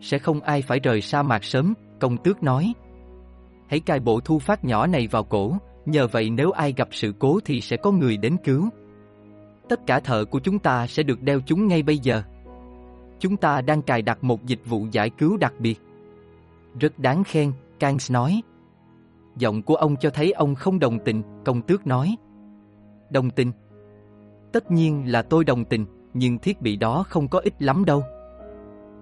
Sẽ không ai phải rời sa mạc sớm, công tước nói. Hãy cài bộ thu phát nhỏ này vào cổ, nhờ vậy nếu ai gặp sự cố thì sẽ có người đến cứu. Tất cả thợ của chúng ta sẽ được đeo chúng ngay bây giờ. Chúng ta đang cài đặt một dịch vụ giải cứu đặc biệt. Rất đáng khen, Kangs nói. Giọng của ông cho thấy ông không đồng tình, công tước nói. Đồng tình? Tất nhiên là tôi đồng tình, nhưng thiết bị đó không có ích lắm đâu.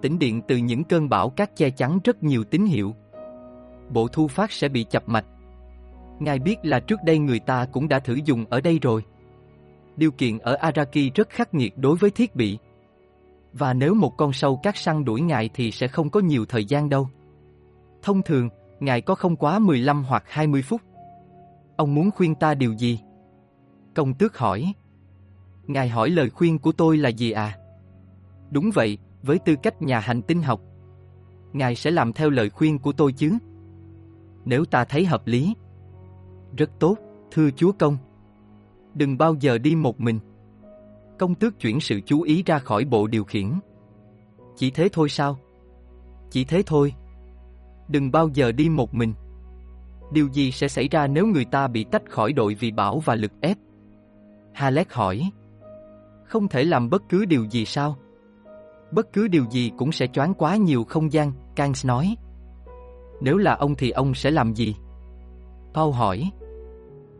Tĩnh điện từ những cơn bão cát che chắn rất nhiều tín hiệu. Bộ thu phát sẽ bị chập mạch. Ngài biết là trước đây người ta cũng đã thử dùng ở đây rồi. Điều kiện ở Araki rất khắc nghiệt đối với thiết bị. Và nếu một con sâu cát săn đuổi ngài thì sẽ không có nhiều thời gian đâu. Thông thường, ngài có không quá 15 hoặc 20 phút. Ông muốn khuyên ta điều gì? Công tước hỏi. Ngài hỏi lời khuyên của tôi là gì à? Đúng vậy, với tư cách nhà hành tinh học. Ngài sẽ làm theo lời khuyên của tôi chứ? Nếu ta thấy hợp lý. Rất tốt, thưa chúa công. Đừng bao giờ đi một mình. Công tước chuyển sự chú ý ra khỏi bộ điều khiển. Chỉ thế thôi sao? Chỉ thế thôi. Đừng bao giờ đi một mình. Điều gì sẽ xảy ra nếu người ta bị tách khỏi đội vì bão và lực ép? Halek hỏi. Không thể làm bất cứ điều gì sao? Bất cứ điều gì cũng sẽ choáng quá nhiều không gian, Kans nói. Nếu là ông thì ông sẽ làm gì? Paul hỏi.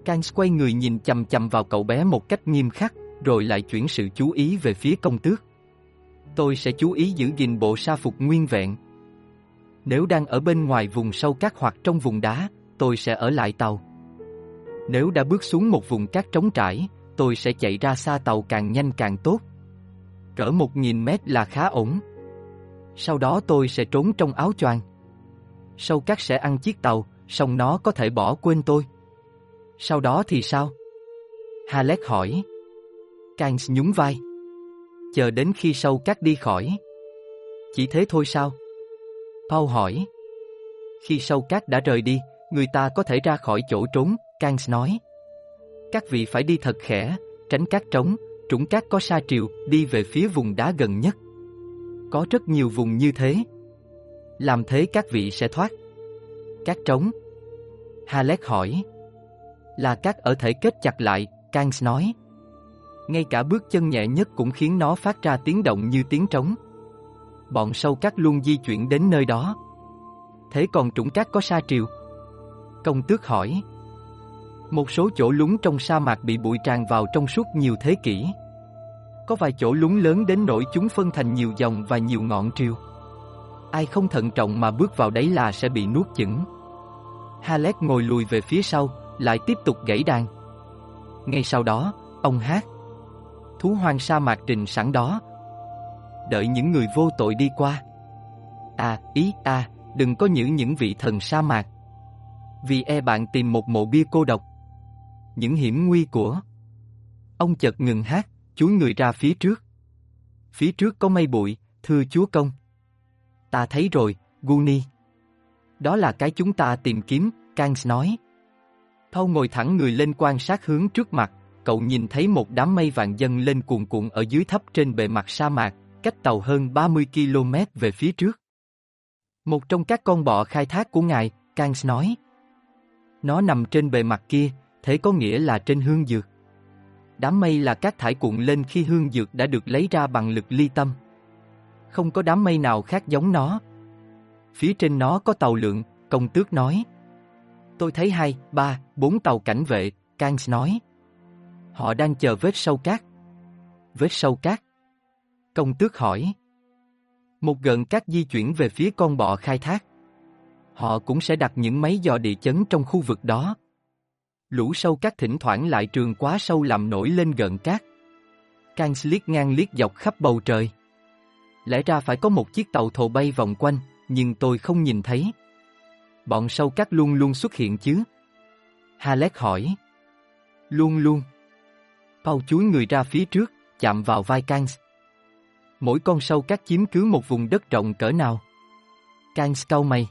Kans quay người nhìn chầm chầm vào cậu bé một cách nghiêm khắc, rồi lại chuyển sự chú ý về phía công tước. Tôi sẽ chú ý giữ gìn bộ sa phục nguyên vẹn. Nếu đang ở bên ngoài vùng sâu cát hoặc trong vùng đá, tôi sẽ ở lại tàu. Nếu đã bước xuống một vùng cát trống trải, tôi sẽ chạy ra xa tàu càng nhanh càng tốt. Cỡ một nghìn mét là khá ổn. Sau đó tôi sẽ trốn trong áo choàng. Sâu cát sẽ ăn chiếc tàu, xong nó có thể bỏ quên tôi. Sau đó thì sao? Halek hỏi. Kangs nhún vai. Chờ đến khi sâu cát đi khỏi. Chỉ thế thôi sao? Paul hỏi. Khi sâu cát đã rời đi, người ta có thể ra khỏi chỗ trốn, Kans nói. Các vị phải đi thật khẽ, tránh cát trống, trũng cát có sa triều, đi về phía vùng đá gần nhất. Có rất nhiều vùng như thế. Làm thế các vị sẽ thoát. Cát trống. Halek hỏi. Là cát ở thể kết chặt lại, Kans nói. Ngay cả bước chân nhẹ nhất cũng khiến nó phát ra tiếng động như tiếng trống. Bọn sâu cát luôn di chuyển đến nơi đó. Thế còn trũng cát có sa triều? Công tước hỏi. Một số chỗ lúng trong sa mạc bị bụi tràn vào trong suốt nhiều thế kỷ. Có vài chỗ lúng lớn đến nỗi chúng phân thành nhiều dòng và nhiều ngọn triều. Ai không thận trọng mà bước vào đấy là sẽ bị nuốt chửng. Halek ngồi lùi về phía sau, lại tiếp tục gãy đàn. Ngay sau đó, ông hát. Thú hoang sa mạc trình sẵn đó. Đợi những người vô tội đi qua. À, ý, à, đừng có nhử những vị thần sa mạc. Vì e bạn tìm một mộ bia cô độc những hiểm nguy của. Ông chợt ngừng hát, chúi người ra phía trước. Phía trước có mây bụi, thưa chúa công. Ta thấy rồi, Guni. Đó là cái chúng ta tìm kiếm, Kangs nói. Thâu ngồi thẳng người lên quan sát hướng trước mặt, cậu nhìn thấy một đám mây vàng dâng lên cuồn cuộn ở dưới thấp trên bề mặt sa mạc, cách tàu hơn 30 km về phía trước. Một trong các con bọ khai thác của ngài, Kangs nói. Nó nằm trên bề mặt kia, thế có nghĩa là trên hương dược. Đám mây là các thải cuộn lên khi hương dược đã được lấy ra bằng lực ly tâm. Không có đám mây nào khác giống nó. Phía trên nó có tàu lượng, công tước nói. Tôi thấy hai, ba, bốn tàu cảnh vệ, Kangs nói. Họ đang chờ vết sâu cát. Vết sâu cát? Công tước hỏi. Một gần cát di chuyển về phía con bọ khai thác. Họ cũng sẽ đặt những máy dò địa chấn trong khu vực đó. Lũ sâu cát thỉnh thoảng lại trường quá sâu làm nổi lên gần cát. Cans liếc ngang liếc dọc khắp bầu trời. Lẽ ra phải có một chiếc tàu thồ bay vòng quanh, nhưng tôi không nhìn thấy. Bọn sâu cát luôn luôn xuất hiện chứ? Halek hỏi. Luôn luôn. Paul chúi người ra phía trước, chạm vào vai Cans. Mỗi con sâu cát chiếm cứ một vùng đất rộng cỡ nào? Cans cau mày.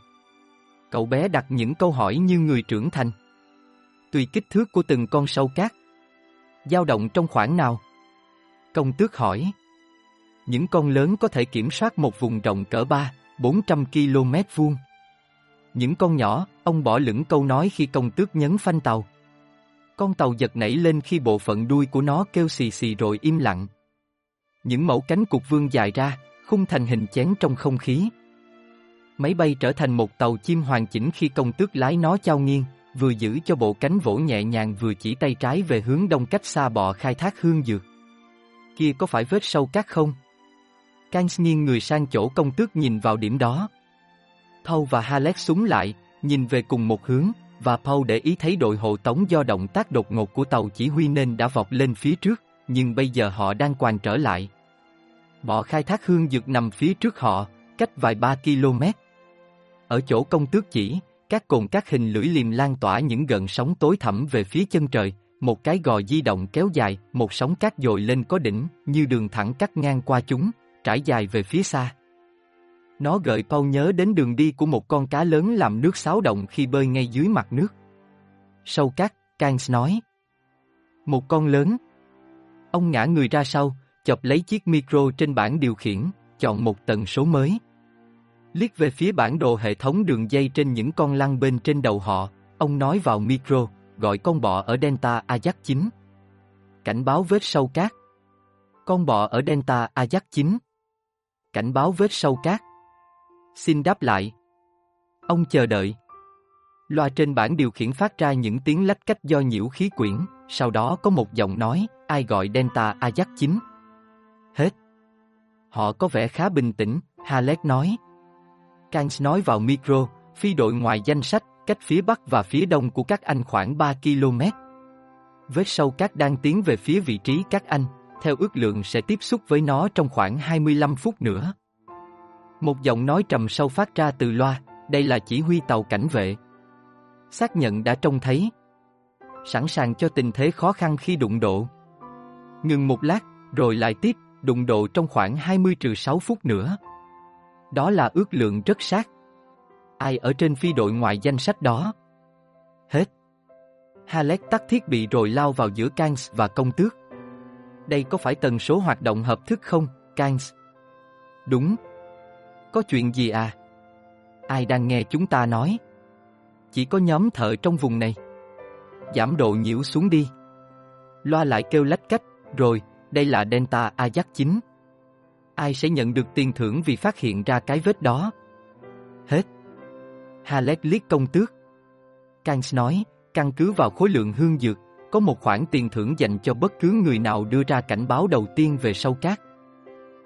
Cậu bé đặt những câu hỏi như người trưởng thành. Tùy kích thước của từng con sâu cát. dao động trong khoảng nào? Công tước hỏi. Những con lớn có thể kiểm soát một vùng rộng cỡ 3, 400 km vuông. Những con nhỏ, ông bỏ lửng câu nói khi công tước nhấn phanh tàu. Con tàu giật nảy lên khi bộ phận đuôi của nó kêu xì xì rồi im lặng. Những mẫu cánh cục vương dài ra, khung thành hình chén trong không khí. Máy bay trở thành một tàu chim hoàn chỉnh khi công tước lái nó trao nghiêng, vừa giữ cho bộ cánh vỗ nhẹ nhàng vừa chỉ tay trái về hướng đông cách xa bọ khai thác hương dược. Kia có phải vết sâu cát không? Kans nghiêng người sang chỗ công tước nhìn vào điểm đó. Paul và Halek súng lại, nhìn về cùng một hướng, và Paul để ý thấy đội hộ tống do động tác đột ngột của tàu chỉ huy nên đã vọt lên phía trước, nhưng bây giờ họ đang quàng trở lại. Bọ khai thác hương dược nằm phía trước họ, cách vài ba km. Ở chỗ công tước chỉ, các cồn các hình lưỡi liềm lan tỏa những gợn sóng tối thẳm về phía chân trời, một cái gò di động kéo dài, một sóng cát dồi lên có đỉnh, như đường thẳng cắt ngang qua chúng, trải dài về phía xa. Nó gợi Paul nhớ đến đường đi của một con cá lớn làm nước xáo động khi bơi ngay dưới mặt nước. Sâu cát, Cans nói. Một con lớn. Ông ngã người ra sau, chọc lấy chiếc micro trên bảng điều khiển, chọn một tần số mới. Liếc về phía bản đồ hệ thống đường dây trên những con lăng bên trên đầu họ, ông nói vào micro, gọi con bọ ở Delta Ajax 9. Cảnh báo vết sâu cát. Con bọ ở Delta Ajax 9. Cảnh báo vết sâu cát. Xin đáp lại. Ông chờ đợi. Loa trên bảng điều khiển phát ra những tiếng lách cách do nhiễu khí quyển, sau đó có một giọng nói, ai gọi Delta Ajax 9. Họ có vẻ khá bình tĩnh, Halek nói. Kangs nói vào micro, phi đội ngoài danh sách, cách phía bắc và phía đông của các anh khoảng 3 km. Vết sâu cát đang tiến về phía vị trí các anh, theo ước lượng sẽ tiếp xúc với nó trong khoảng 25 phút nữa. Một giọng nói trầm sâu phát ra từ loa, đây là chỉ huy tàu cảnh vệ. Xác nhận đã trông thấy. Sẵn sàng cho tình thế khó khăn khi đụng độ. Ngừng một lát, rồi lại tiếp, đụng độ trong khoảng 20-6 phút nữa. Đó là ước lượng rất sát. Ai ở trên phi đội ngoài danh sách đó? Hết. Halek tắt thiết bị rồi lao vào giữa Kangs và công tước. Đây có phải tần số hoạt động hợp thức không, Kangs? Đúng. Có chuyện gì à? Ai đang nghe chúng ta nói? Chỉ có nhóm thợ trong vùng này. Giảm độ nhiễu xuống đi. Loa lại kêu lách cách, rồi, đây là Delta Ajax 9. Ai sẽ nhận được tiền thưởng vì phát hiện ra cái vết đó? Hết. Halek liếc công tước. Kans nói, căn cứ vào khối lượng hương dược, có một khoản tiền thưởng dành cho bất cứ người nào đưa ra cảnh báo đầu tiên về sâu cát.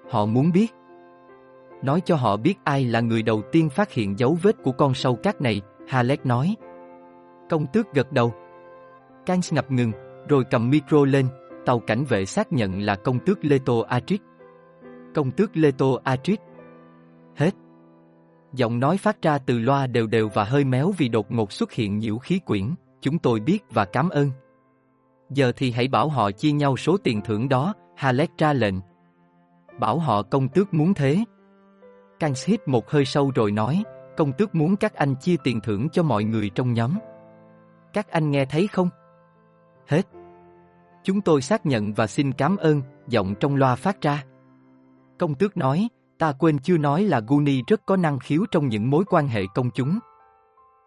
Họ muốn biết. Nói cho họ biết ai là người đầu tiên phát hiện dấu vết của con sâu cát này, Halek nói. Công tước gật đầu. Kans ngập ngừng, rồi cầm micro lên, tàu cảnh vệ xác nhận là công tước Leto Atric. Công tước Leto Atric. Hết. Giọng nói phát ra từ loa đều đều và hơi méo vì đột ngột xuất hiện nhiễu khí quyển, chúng tôi biết và cảm ơn. Giờ thì hãy bảo họ chia nhau số tiền thưởng đó, Halek ra lệnh. Bảo họ công tước muốn thế. Kans hít một hơi sâu rồi nói, công tước muốn các anh chia tiền thưởng cho mọi người trong nhóm. Các anh nghe thấy không? Hết. Chúng tôi xác nhận và xin cảm ơn, giọng trong loa phát ra. Công tước nói, ta quên chưa nói là Guni rất có năng khiếu trong những mối quan hệ công chúng.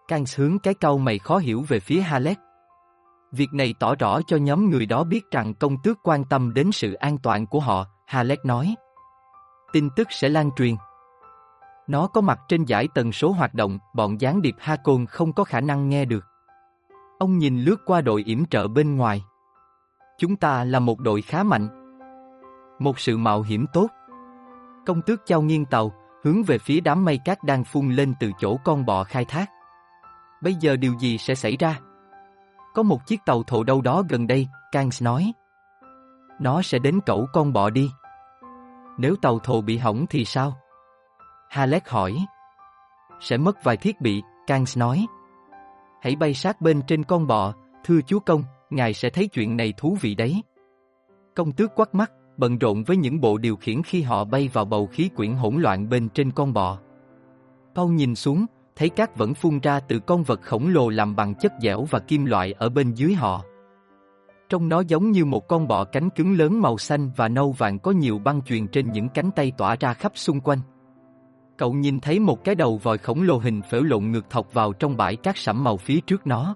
Kans hướng cái câu mày khó hiểu về phía Halek. Việc này tỏ rõ cho nhóm người đó biết rằng công tước quan tâm đến sự an toàn của họ, Halek nói. Tin tức sẽ lan truyền. Nó có mặt trên giải tần số hoạt động, bọn gián điệp Hakon không có khả năng nghe được. Ông nhìn lướt qua đội yểm trợ bên ngoài. Chúng ta là một đội khá mạnh. Một sự mạo hiểm tốt. Công tước trao nghiêng tàu, hướng về phía đám mây cát đang phun lên từ chỗ con bọ khai thác. Bây giờ điều gì sẽ xảy ra? Có một chiếc tàu thổ đâu đó gần đây, kangs nói. Nó sẽ đến cẩu con bọ đi. Nếu tàu thổ bị hỏng thì sao? Halek hỏi. Sẽ mất vài thiết bị, kangs nói. Hãy bay sát bên trên con bọ, thưa chúa công, ngài sẽ thấy chuyện này thú vị đấy. Công tước quắt mắt, bận rộn với những bộ điều khiển khi họ bay vào bầu khí quyển hỗn loạn bên trên con bò. Paul nhìn xuống, thấy cát vẫn phun ra từ con vật khổng lồ làm bằng chất dẻo và kim loại ở bên dưới họ. Trong nó giống như một con bọ cánh cứng lớn màu xanh và nâu vàng có nhiều băng chuyền trên những cánh tay tỏa ra khắp xung quanh. Cậu nhìn thấy một cái đầu vòi khổng lồ hình phễu lộn ngược thọc vào trong bãi cát sẫm màu phía trước nó.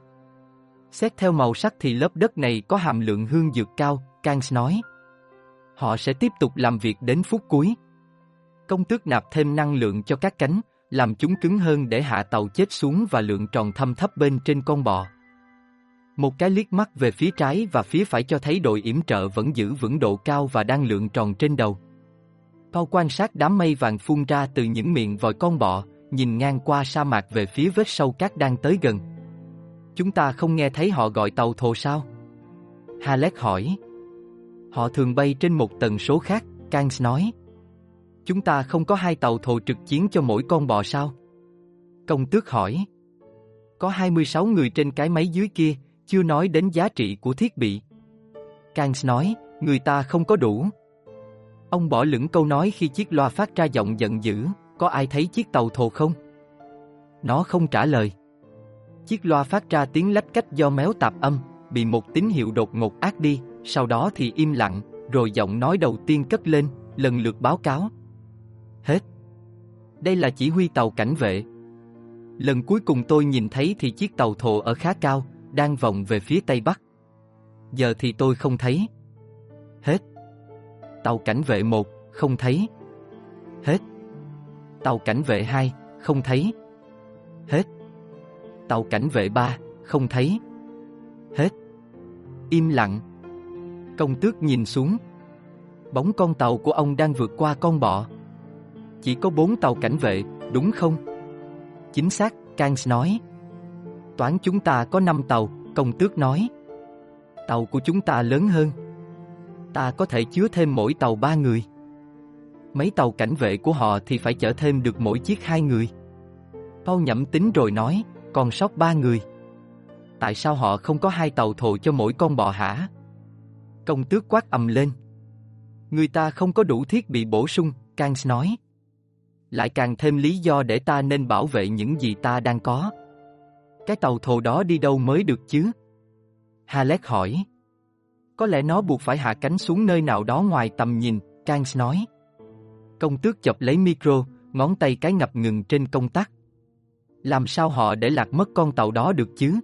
Xét theo màu sắc thì lớp đất này có hàm lượng hương dược cao, Kangs nói. Họ sẽ tiếp tục làm việc đến phút cuối. Công tước nạp thêm năng lượng cho các cánh, làm chúng cứng hơn để hạ tàu chết xuống và lượng tròn thâm thấp bên trên con bò. Một cái liếc mắt về phía trái và phía phải cho thấy đội yểm trợ vẫn giữ vững độ cao và đang lượng tròn trên đầu. Paul quan sát đám mây vàng phun ra từ những miệng vòi con bọ, nhìn ngang qua sa mạc về phía vết sâu cát đang tới gần. Chúng ta không nghe thấy họ gọi tàu thồ sao? Halek hỏi. Họ thường bay trên một tần số khác, Kangs nói. Chúng ta không có hai tàu thồ trực chiến cho mỗi con bò sao? Công tước hỏi. Có 26 người trên cái máy dưới kia, chưa nói đến giá trị của thiết bị. Kangs nói, người ta không có đủ. Ông bỏ lửng câu nói khi chiếc loa phát ra giọng giận dữ, có ai thấy chiếc tàu thồ không? Nó không trả lời. Chiếc loa phát ra tiếng lách cách do méo tạp âm, bị một tín hiệu đột ngột ác đi, sau đó thì im lặng, rồi giọng nói đầu tiên cất lên, lần lượt báo cáo. Hết. Đây là chỉ huy tàu cảnh vệ. Lần cuối cùng tôi nhìn thấy thì chiếc tàu thồ ở khá cao, đang vòng về phía tây bắc. Giờ thì tôi không thấy. Hết. Tàu cảnh vệ 1, không thấy. Hết. Tàu cảnh vệ 2, không thấy. Hết. Tàu cảnh vệ ba không thấy. Hết. Im lặng. Công tước nhìn xuống. Bóng con tàu của ông đang vượt qua con bọ. Chỉ có bốn tàu cảnh vệ, đúng không? Chính xác, Kangs nói. Toán chúng ta có năm tàu, công tước nói. Tàu của chúng ta lớn hơn. Ta có thể chứa thêm mỗi tàu ba người. Mấy tàu cảnh vệ của họ thì phải chở thêm được mỗi chiếc hai người. Paul nhẩm tính rồi nói, còn sót ba người. Tại sao họ không có hai tàu thồ cho mỗi con bò hả? Công tước quát ầm lên. Người ta không có đủ thiết bị bổ sung, Kangs nói. Lại càng thêm lý do để ta nên bảo vệ những gì ta đang có. Cái tàu thồ đó đi đâu mới được chứ? Halek hỏi. Có lẽ nó buộc phải hạ cánh xuống nơi nào đó ngoài tầm nhìn, Kangs nói. Công tước chọc lấy micro, ngón tay cái ngập ngừng trên công tắc. Làm sao họ để lạc mất con tàu đó được chứ?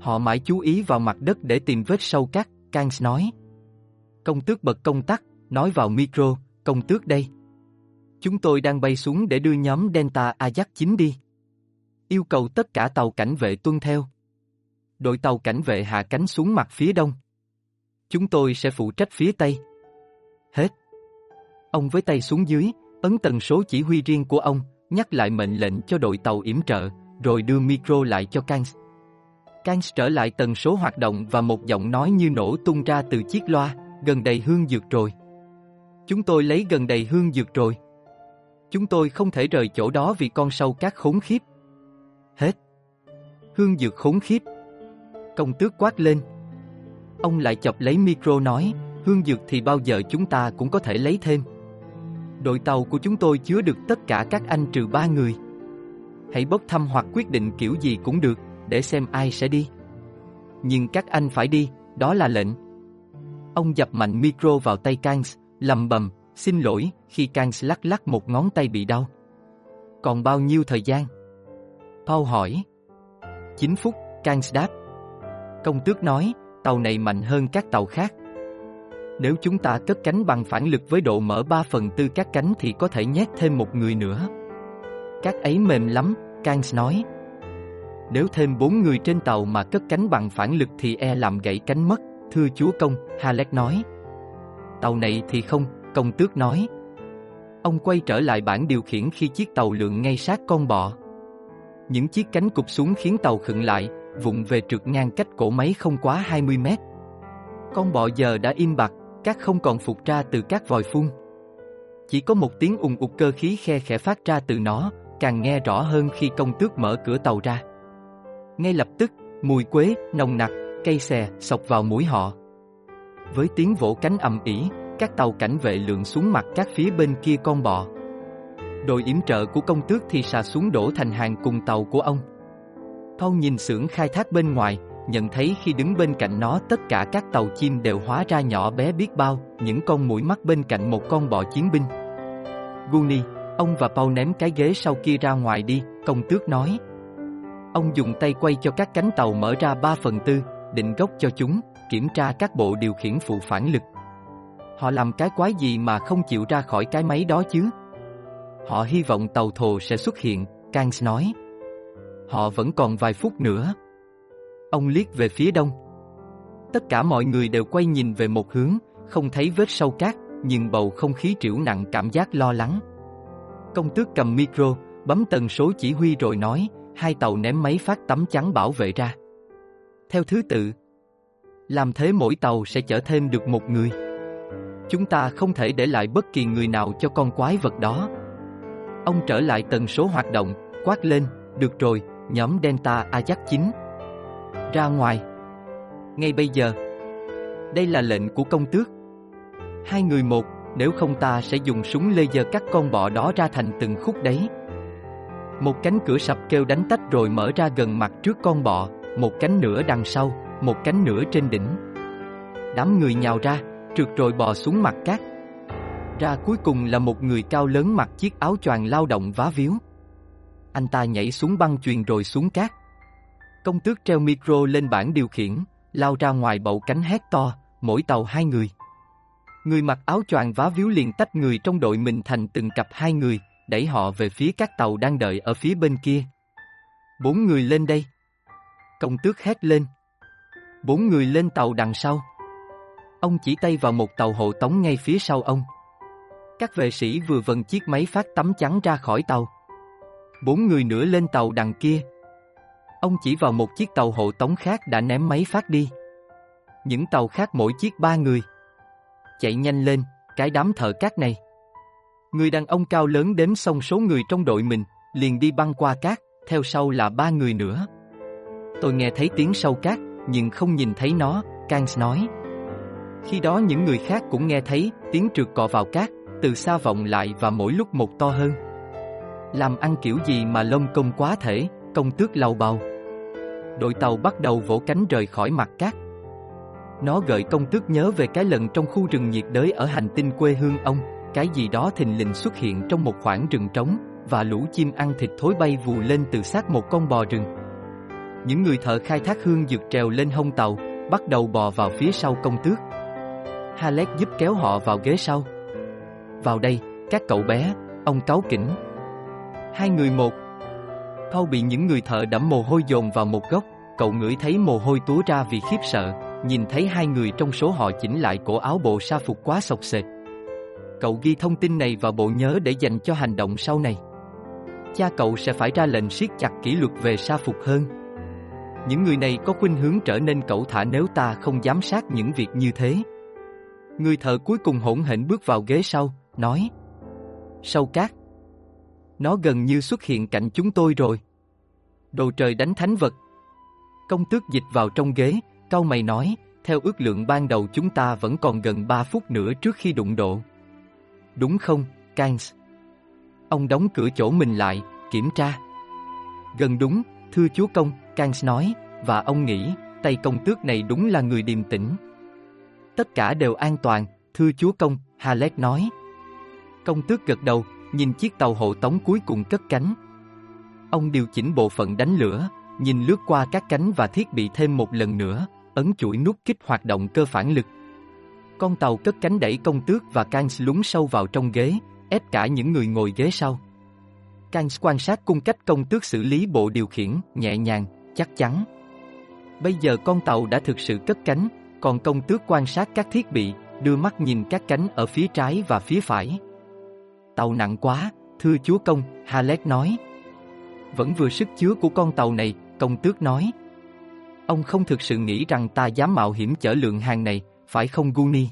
Họ mãi chú ý vào mặt đất để tìm vết sâu cắt, Kangs nói. Công tước bật công tắc, nói vào micro, công tước đây. Chúng tôi đang bay xuống để đưa nhóm Delta Ajax 9 đi. Yêu cầu tất cả tàu cảnh vệ tuân theo. Đội tàu cảnh vệ hạ cánh xuống mặt phía đông. Chúng tôi sẽ phụ trách phía tây. Hết. Ông với tay xuống dưới, ấn tần số chỉ huy riêng của ông, nhắc lại mệnh lệnh cho đội tàu yểm trợ, rồi đưa micro lại cho Kangs. Kangs trở lại tần số hoạt động và một giọng nói như nổ tung ra từ chiếc loa, gần đầy hương dược rồi. Chúng tôi lấy gần đầy hương dược rồi. Chúng tôi không thể rời chỗ đó vì con sâu cát khốn khiếp. Hết. Hương dược khốn khiếp. Công tước quát lên. Ông lại chọc lấy micro nói, hương dược thì bao giờ chúng ta cũng có thể lấy thêm. Đội tàu của chúng tôi chứa được tất cả các anh trừ ba người. Hãy bốc thăm hoặc quyết định kiểu gì cũng được, để xem ai sẽ đi. Nhưng các anh phải đi, đó là lệnh. Ông dập mạnh micro vào tay Kangs, lầm bầm, xin lỗi, khi Kangs lắc lắc một ngón tay bị đau. Còn bao nhiêu thời gian? Paul hỏi. 9 phút, Kangs đáp. Công tước nói, tàu này mạnh hơn các tàu khác. Nếu chúng ta cất cánh bằng phản lực với độ mở 3 phần tư các cánh thì có thể nhét thêm một người nữa. Các ấy mềm lắm, Kangs nói. Nếu thêm bốn người trên tàu mà cất cánh bằng phản lực thì e làm gãy cánh mất, thưa chúa công, Halek nói. Tàu này thì không, công tước nói. Ông quay trở lại bảng điều khiển khi chiếc tàu lượn ngay sát con bọ. Những chiếc cánh cụp xuống khiến tàu khựng lại, vụng về trượt ngang cách cổ máy không quá 20 mét. Con bọ giờ đã im bặt, các không còn phục ra từ các vòi phun. Chỉ có một tiếng ùng ục cơ khí khe khẽ phát ra từ nó, càng nghe rõ hơn khi công tước mở cửa tàu ra. Ngay lập tức, mùi quế, nồng nặc, cây xè, sọc vào mũi họ. Với tiếng vỗ cánh ầm ỉ, các tàu cảnh vệ lượn xuống mặt các phía bên kia con bọ. Đội yểm trợ của công tước thì xà xuống đổ thành hàng cùng tàu của ông. thâu nhìn xưởng khai thác bên ngoài, nhận thấy khi đứng bên cạnh nó tất cả các tàu chim đều hóa ra nhỏ bé biết bao, những con mũi mắt bên cạnh một con bọ chiến binh. Guni, ông và Paul ném cái ghế sau kia ra ngoài đi, công tước nói. Ông dùng tay quay cho các cánh tàu mở ra 3 phần tư, định gốc cho chúng, kiểm tra các bộ điều khiển phụ phản lực. Họ làm cái quái gì mà không chịu ra khỏi cái máy đó chứ? Họ hy vọng tàu thồ sẽ xuất hiện, Kangs nói. Họ vẫn còn vài phút nữa. Ông liếc về phía đông. Tất cả mọi người đều quay nhìn về một hướng, không thấy vết sâu cát, nhưng bầu không khí triểu nặng cảm giác lo lắng. Công tước cầm micro, bấm tần số chỉ huy rồi nói, hai tàu ném máy phát tấm chắn bảo vệ ra. Theo thứ tự, làm thế mỗi tàu sẽ chở thêm được một người. Chúng ta không thể để lại bất kỳ người nào cho con quái vật đó. Ông trở lại tần số hoạt động, quát lên, được rồi, nhóm Delta Ajax 9. Ra ngoài. Ngay bây giờ. Đây là lệnh của công tước. Hai người một, nếu không ta sẽ dùng súng laser cắt con bọ đó ra thành từng khúc đấy. Một cánh cửa sập kêu đánh tách rồi mở ra gần mặt trước con bọ, một cánh nữa đằng sau, một cánh nữa trên đỉnh. Đám người nhào ra, trượt rồi bò xuống mặt cát. Ra cuối cùng là một người cao lớn mặc chiếc áo choàng lao động vá víu. Anh ta nhảy xuống băng chuyền rồi xuống cát. Công tước treo micro lên bảng điều khiển, lao ra ngoài bậu cánh hét to, mỗi tàu hai người. Người mặc áo choàng vá víu liền tách người trong đội mình thành từng cặp hai người, đẩy họ về phía các tàu đang đợi ở phía bên kia. Bốn người lên đây. Công tước hét lên. Bốn người lên tàu đằng sau. Ông chỉ tay vào một tàu hộ tống ngay phía sau ông. Các vệ sĩ vừa vần chiếc máy phát tấm trắng ra khỏi tàu. Bốn người nữa lên tàu đằng kia. Ông chỉ vào một chiếc tàu hộ tống khác đã ném máy phát đi. Những tàu khác mỗi chiếc ba người. Chạy nhanh lên, cái đám thợ cát này. Người đàn ông cao lớn đếm xong số người trong đội mình, liền đi băng qua cát, theo sau là ba người nữa. Tôi nghe thấy tiếng sâu cát, nhưng không nhìn thấy nó, Kans nói. Khi đó những người khác cũng nghe thấy tiếng trượt cọ vào cát, từ xa vọng lại và mỗi lúc một to hơn. Làm ăn kiểu gì mà lông công quá thể, công tước lầu bầu. Đội tàu bắt đầu vỗ cánh rời khỏi mặt cát. Nó gợi công tước nhớ về cái lần trong khu rừng nhiệt đới ở hành tinh quê hương ông, cái gì đó thình lình xuất hiện trong một khoảng rừng trống, và lũ chim ăn thịt thối bay vù lên từ xác một con bò rừng. Những người thợ khai thác hương dược trèo lên hông tàu, bắt đầu bò vào phía sau công tước. Halek giúp kéo họ vào ghế sau. Vào đây, các cậu bé, ông cáo kỉnh. Hai người một phao bị những người thợ đẫm mồ hôi dồn vào một góc, cậu ngửi thấy mồ hôi túa ra vì khiếp sợ, nhìn thấy hai người trong số họ chỉnh lại cổ áo bộ sa phục quá sọc sệt. Cậu ghi thông tin này vào bộ nhớ để dành cho hành động sau này. Cha cậu sẽ phải ra lệnh siết chặt kỷ luật về sa phục hơn. Những người này có khuynh hướng trở nên cẩu thả nếu ta không giám sát những việc như thế. Người thợ cuối cùng hỗn hển bước vào ghế sau, nói Sâu cát nó gần như xuất hiện cạnh chúng tôi rồi. Đồ trời đánh thánh vật. Công tước dịch vào trong ghế, cau mày nói Theo ước lượng ban đầu chúng ta vẫn còn gần 3 phút nữa trước khi đụng độ. Đúng không, Kans? Ông đóng cửa chỗ mình lại, kiểm tra. Gần đúng, thưa chúa công, Kans nói Và ông nghĩ, tay công tước này đúng là người điềm tĩnh. Tất cả đều an toàn, thưa chúa công, Halek nói. Công tước gật đầu, nhìn chiếc tàu hộ tống cuối cùng cất cánh. Ông điều chỉnh bộ phận đánh lửa, nhìn lướt qua các cánh và thiết bị thêm một lần nữa, ấn chuỗi nút kích hoạt động cơ phản lực. Con tàu cất cánh đẩy công tước và Kans lún sâu vào trong ghế, ép cả những người ngồi ghế sau. Kans quan sát cung cách công tước xử lý bộ điều khiển, nhẹ nhàng, chắc chắn. Bây giờ con tàu đã thực sự cất cánh, còn công tước quan sát các thiết bị, đưa mắt nhìn các cánh ở phía trái và phía phải. Tàu nặng quá, thưa chúa công, Halet nói. Vẫn vừa sức chứa của con tàu này, công tước nói. ông không thực sự nghĩ rằng ta dám mạo hiểm chở lượng hàng này, phải không Guni?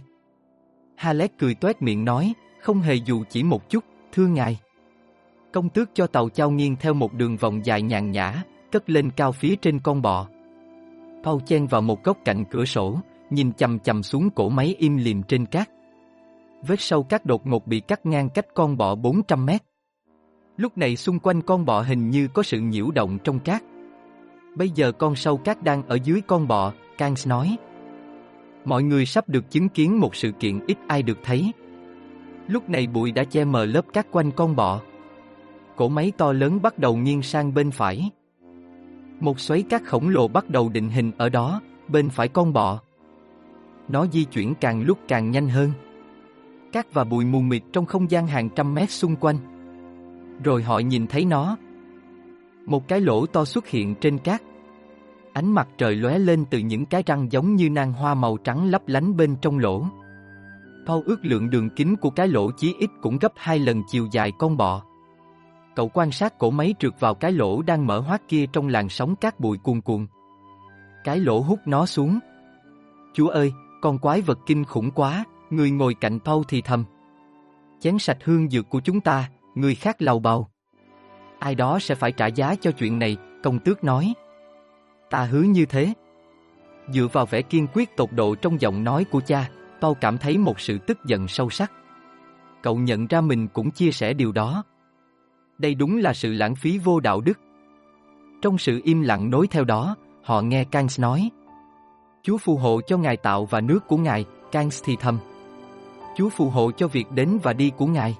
Halet cười toét miệng nói, không hề dù chỉ một chút, thưa ngài. Công tước cho tàu trao nghiêng theo một đường vòng dài nhàn nhã, cất lên cao phía trên con bọ. Paul chen vào một góc cạnh cửa sổ, nhìn chầm chầm xuống cổ máy im lìm trên cát. Vết sâu cát đột ngột bị cắt ngang cách con bọ 400 mét. Lúc này xung quanh con bọ hình như có sự nhiễu động trong cát. Bây giờ con sâu cát đang ở dưới con bọ, Kans nói. Mọi người sắp được chứng kiến một sự kiện ít ai được thấy. Lúc này bụi đã che mờ lớp cát quanh con bọ. Cổ máy to lớn bắt đầu nghiêng sang bên phải. Một xoáy cát khổng lồ bắt đầu định hình ở đó, bên phải con bọ. Nó di chuyển càng lúc càng nhanh hơn. Cát và bụi mù mịt trong không gian hàng trăm mét xung quanh. Rồi họ nhìn thấy nó. Một cái lỗ to xuất hiện trên cát. Ánh mặt trời lóe lên từ những cái răng giống như nang hoa màu trắng lấp lánh bên trong lỗ. Paul ước lượng đường kính của cái lỗ chí ít cũng gấp hai lần chiều dài con bọ. Cậu quan sát cổ máy trượt vào cái lỗ đang mở hoác kia trong làn sóng cát bụi cuồn cuộn. Cái lỗ hút nó xuống. Chúa ơi, con quái vật kinh khủng quá, người ngồi cạnh Paul thì thầm. Chén sạch hương dược của chúng ta, người khác lầu bầu. Ai đó sẽ phải trả giá cho chuyện này, công tước nói. Ta hứa như thế. Dựa vào vẻ kiên quyết tột độ trong giọng nói của cha, Paul cảm thấy một sự tức giận sâu sắc. Cậu nhận ra mình cũng chia sẻ điều đó. Đây đúng là sự lãng phí vô đạo đức. Trong sự im lặng nối theo đó, họ nghe Kans nói. Chúa phù hộ cho Ngài tạo và nước của Ngài, Kans thì thầm. Chúa phù hộ cho việc đến và đi của Ngài.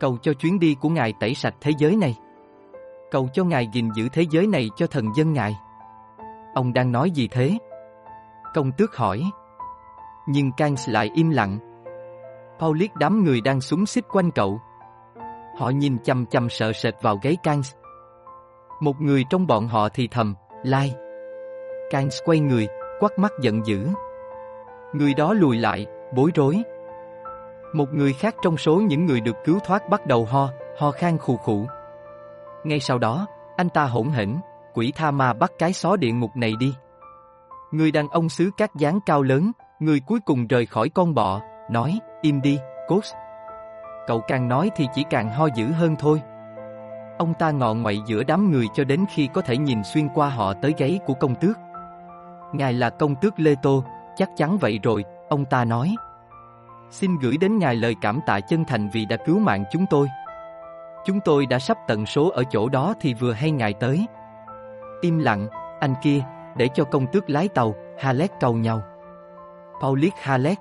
Cầu cho chuyến đi của Ngài tẩy sạch thế giới này. Cầu cho Ngài gìn giữ thế giới này cho thần dân Ngài. Ông đang nói gì thế? Công tước hỏi. Nhưng Kans lại im lặng. Paul liếc đám người đang súng xích quanh cậu. Họ nhìn chăm chăm sợ sệt vào gáy Kans. Một người trong bọn họ thì thầm, Lai. Kans quay người, quắt mắt giận dữ. Người đó lùi lại, bối rối. Một người khác trong số những người được cứu thoát bắt đầu ho, ho khan khù khụ. Ngay sau đó, anh ta hỗn hển, quỷ tha ma bắt cái xó địa ngục này đi. Người đàn ông xứ các dáng cao lớn, người cuối cùng rời khỏi con bọ, nói, im đi, cốt. Cậu càng nói thì chỉ càng ho dữ hơn thôi. Ông ta ngọ ngoậy giữa đám người cho đến khi có thể nhìn xuyên qua họ tới gáy của công tước. Ngài là công tước Lê Tô, chắc chắn vậy rồi, ông ta nói. Xin gửi đến ngài lời cảm tạ chân thành vì đã cứu mạng chúng tôi. Chúng tôi đã sắp tận số ở chỗ đó thì vừa hay ngài tới. Im lặng, anh kia, để cho công tước lái tàu, Halet cầu nhau. Paulic Halet,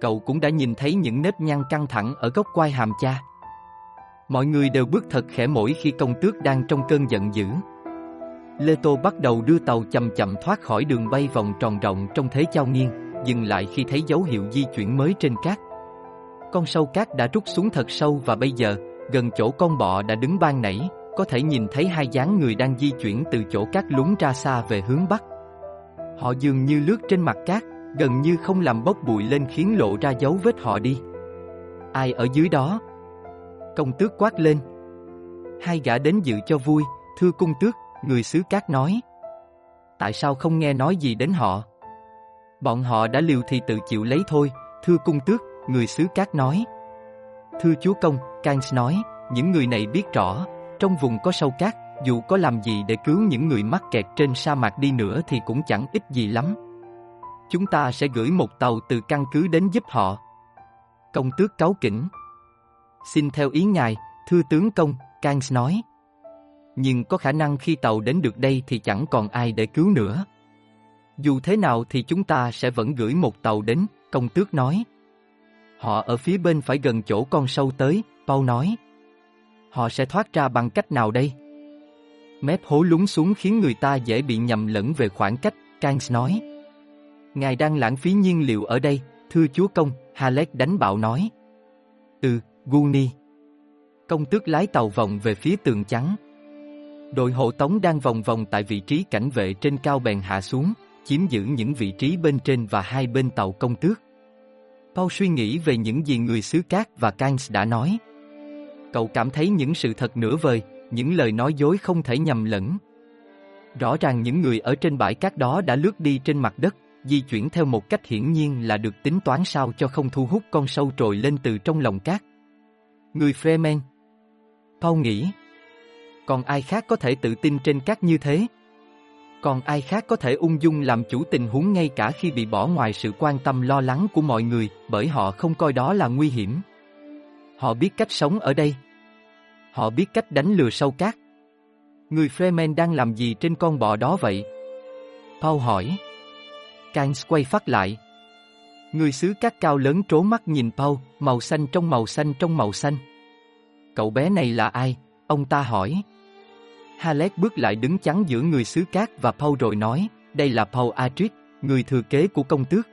Cậu cũng đã nhìn thấy những nếp nhăn căng thẳng ở góc quai hàm cha. Mọi người đều bước thật khẽ mỗi khi công tước đang trong cơn giận dữ. Lê Tô bắt đầu đưa tàu chậm chậm thoát khỏi đường bay vòng tròn rộng trong thế trao nghiêng, dừng lại khi thấy dấu hiệu di chuyển mới trên cát. Con sâu cát đã rút xuống thật sâu và bây giờ, gần chỗ con bọ đã đứng ban nãy, có thể nhìn thấy hai dáng người đang di chuyển từ chỗ cát lún ra xa về hướng bắc. Họ dường như lướt trên mặt cát, gần như không làm bốc bụi lên khiến lộ ra dấu vết họ đi. Ai ở dưới đó? Công tước quát lên. Hai gã đến dự cho vui, thưa cung tước, người xứ cát nói. Tại sao không nghe nói gì đến họ? Bọn họ đã liều thì tự chịu lấy thôi, thưa cung tước, người xứ cát nói. Thưa chúa công, Kans nói, những người này biết rõ, trong vùng có sâu cát, dù có làm gì để cứu những người mắc kẹt trên sa mạc đi nữa thì cũng chẳng ích gì lắm. Chúng ta sẽ gửi một tàu từ căn cứ đến giúp họ. Công tước cáo kỉnh. Xin theo ý ngài, thưa tướng công, Kans nói. Nhưng có khả năng khi tàu đến được đây thì chẳng còn ai để cứu nữa. Dù thế nào thì chúng ta sẽ vẫn gửi một tàu đến, công tước nói. Họ ở phía bên phải gần chỗ con sâu tới, Paul nói. Họ sẽ thoát ra bằng cách nào đây? Mép hố lún xuống khiến người ta dễ bị nhầm lẫn về khoảng cách, kangs nói. Ngài đang lãng phí nhiên liệu ở đây, thưa chúa công, Halek đánh bạo nói. Ừ, Guni. Công tước lái tàu vòng về phía tường trắng. Đội hộ tống đang vòng vòng tại vị trí cảnh vệ trên cao bèn hạ xuống, chiếm giữ những vị trí bên trên và hai bên tàu công tước. Paul suy nghĩ về những gì người xứ cát và Kans đã nói. Cậu cảm thấy những sự thật nửa vời, những lời nói dối không thể nhầm lẫn. Rõ ràng những người ở trên bãi cát đó đã lướt đi trên mặt đất, di chuyển theo một cách hiển nhiên là được tính toán sao cho không thu hút con sâu trồi lên từ trong lòng cát. Người Fremen Paul nghĩ Còn ai khác có thể tự tin trên cát như thế? Còn ai khác có thể ung dung làm chủ tình huống ngay cả khi bị bỏ ngoài sự quan tâm lo lắng của mọi người bởi họ không coi đó là nguy hiểm. Họ biết cách sống ở đây. Họ biết cách đánh lừa sâu cát. Người Fremen đang làm gì trên con bọ đó vậy? Paul hỏi. Kans quay phát lại. Người xứ cát cao lớn trố mắt nhìn Paul, màu xanh trong màu xanh trong màu xanh. Cậu bé này là ai? Ông ta hỏi. Halet bước lại đứng chắn giữa người xứ cát và Paul rồi nói, đây là Paul Atric, người thừa kế của công tước.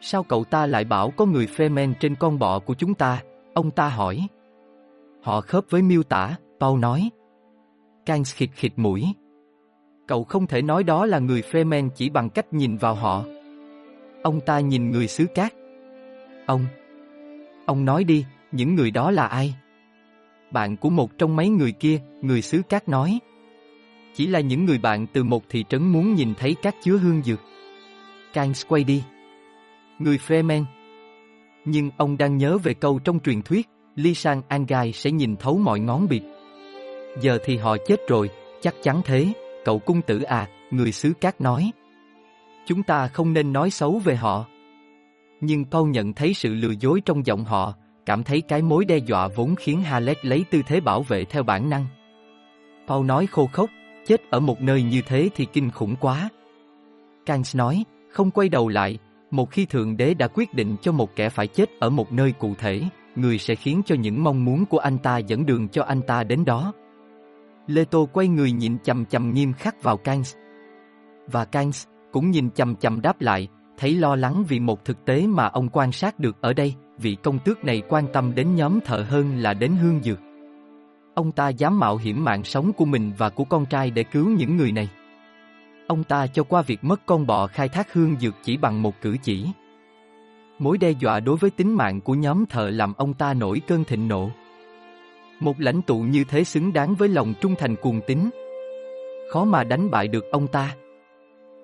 Sao cậu ta lại bảo có người Fremen trên con bọ của chúng ta? Ông ta hỏi. Họ khớp với miêu tả, Paul nói. Kans khịt khịt mũi. Cậu không thể nói đó là người Fremen chỉ bằng cách nhìn vào họ. Ông ta nhìn người xứ cát. Ông. Ông nói đi, những người đó là ai? Bạn của một trong mấy người kia, người xứ cát nói. Chỉ là những người bạn từ một thị trấn muốn nhìn thấy các chứa hương dược. Kans quay đi. Người Fremen. Nhưng ông đang nhớ về câu trong truyền thuyết, Ly Sang Angai sẽ nhìn thấu mọi ngón biệt. Giờ thì họ chết rồi, chắc chắn thế, cậu cung tử à, người xứ cát nói. Chúng ta không nên nói xấu về họ. Nhưng Paul nhận thấy sự lừa dối trong giọng họ, cảm thấy cái mối đe dọa vốn khiến Halet lấy tư thế bảo vệ theo bản năng. Paul nói khô khốc, chết ở một nơi như thế thì kinh khủng quá. Kans nói, không quay đầu lại, một khi Thượng Đế đã quyết định cho một kẻ phải chết ở một nơi cụ thể, người sẽ khiến cho những mong muốn của anh ta dẫn đường cho anh ta đến đó. Lê Tô quay người nhìn chầm chầm nghiêm khắc vào Kans. Và Kans cũng nhìn chầm chầm đáp lại, thấy lo lắng vì một thực tế mà ông quan sát được ở đây, vị công tước này quan tâm đến nhóm thợ hơn là đến hương dược. Ông ta dám mạo hiểm mạng sống của mình và của con trai để cứu những người này. Ông ta cho qua việc mất con bọ khai thác hương dược chỉ bằng một cử chỉ. Mối đe dọa đối với tính mạng của nhóm thợ làm ông ta nổi cơn thịnh nộ. Một lãnh tụ như thế xứng đáng với lòng trung thành cuồng tín. Khó mà đánh bại được ông ta.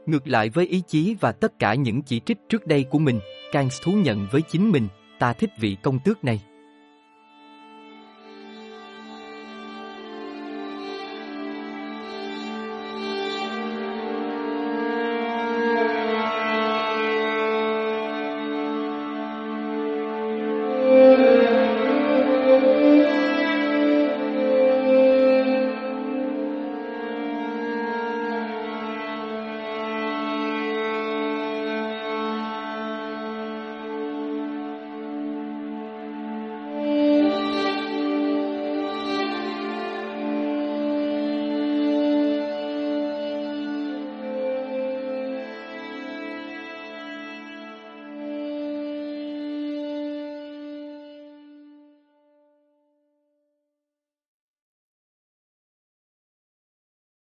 Ngược lại với ý chí và tất cả những chỉ trích trước đây của mình, Kans thú nhận với chính mình, ta thích vị công tước này.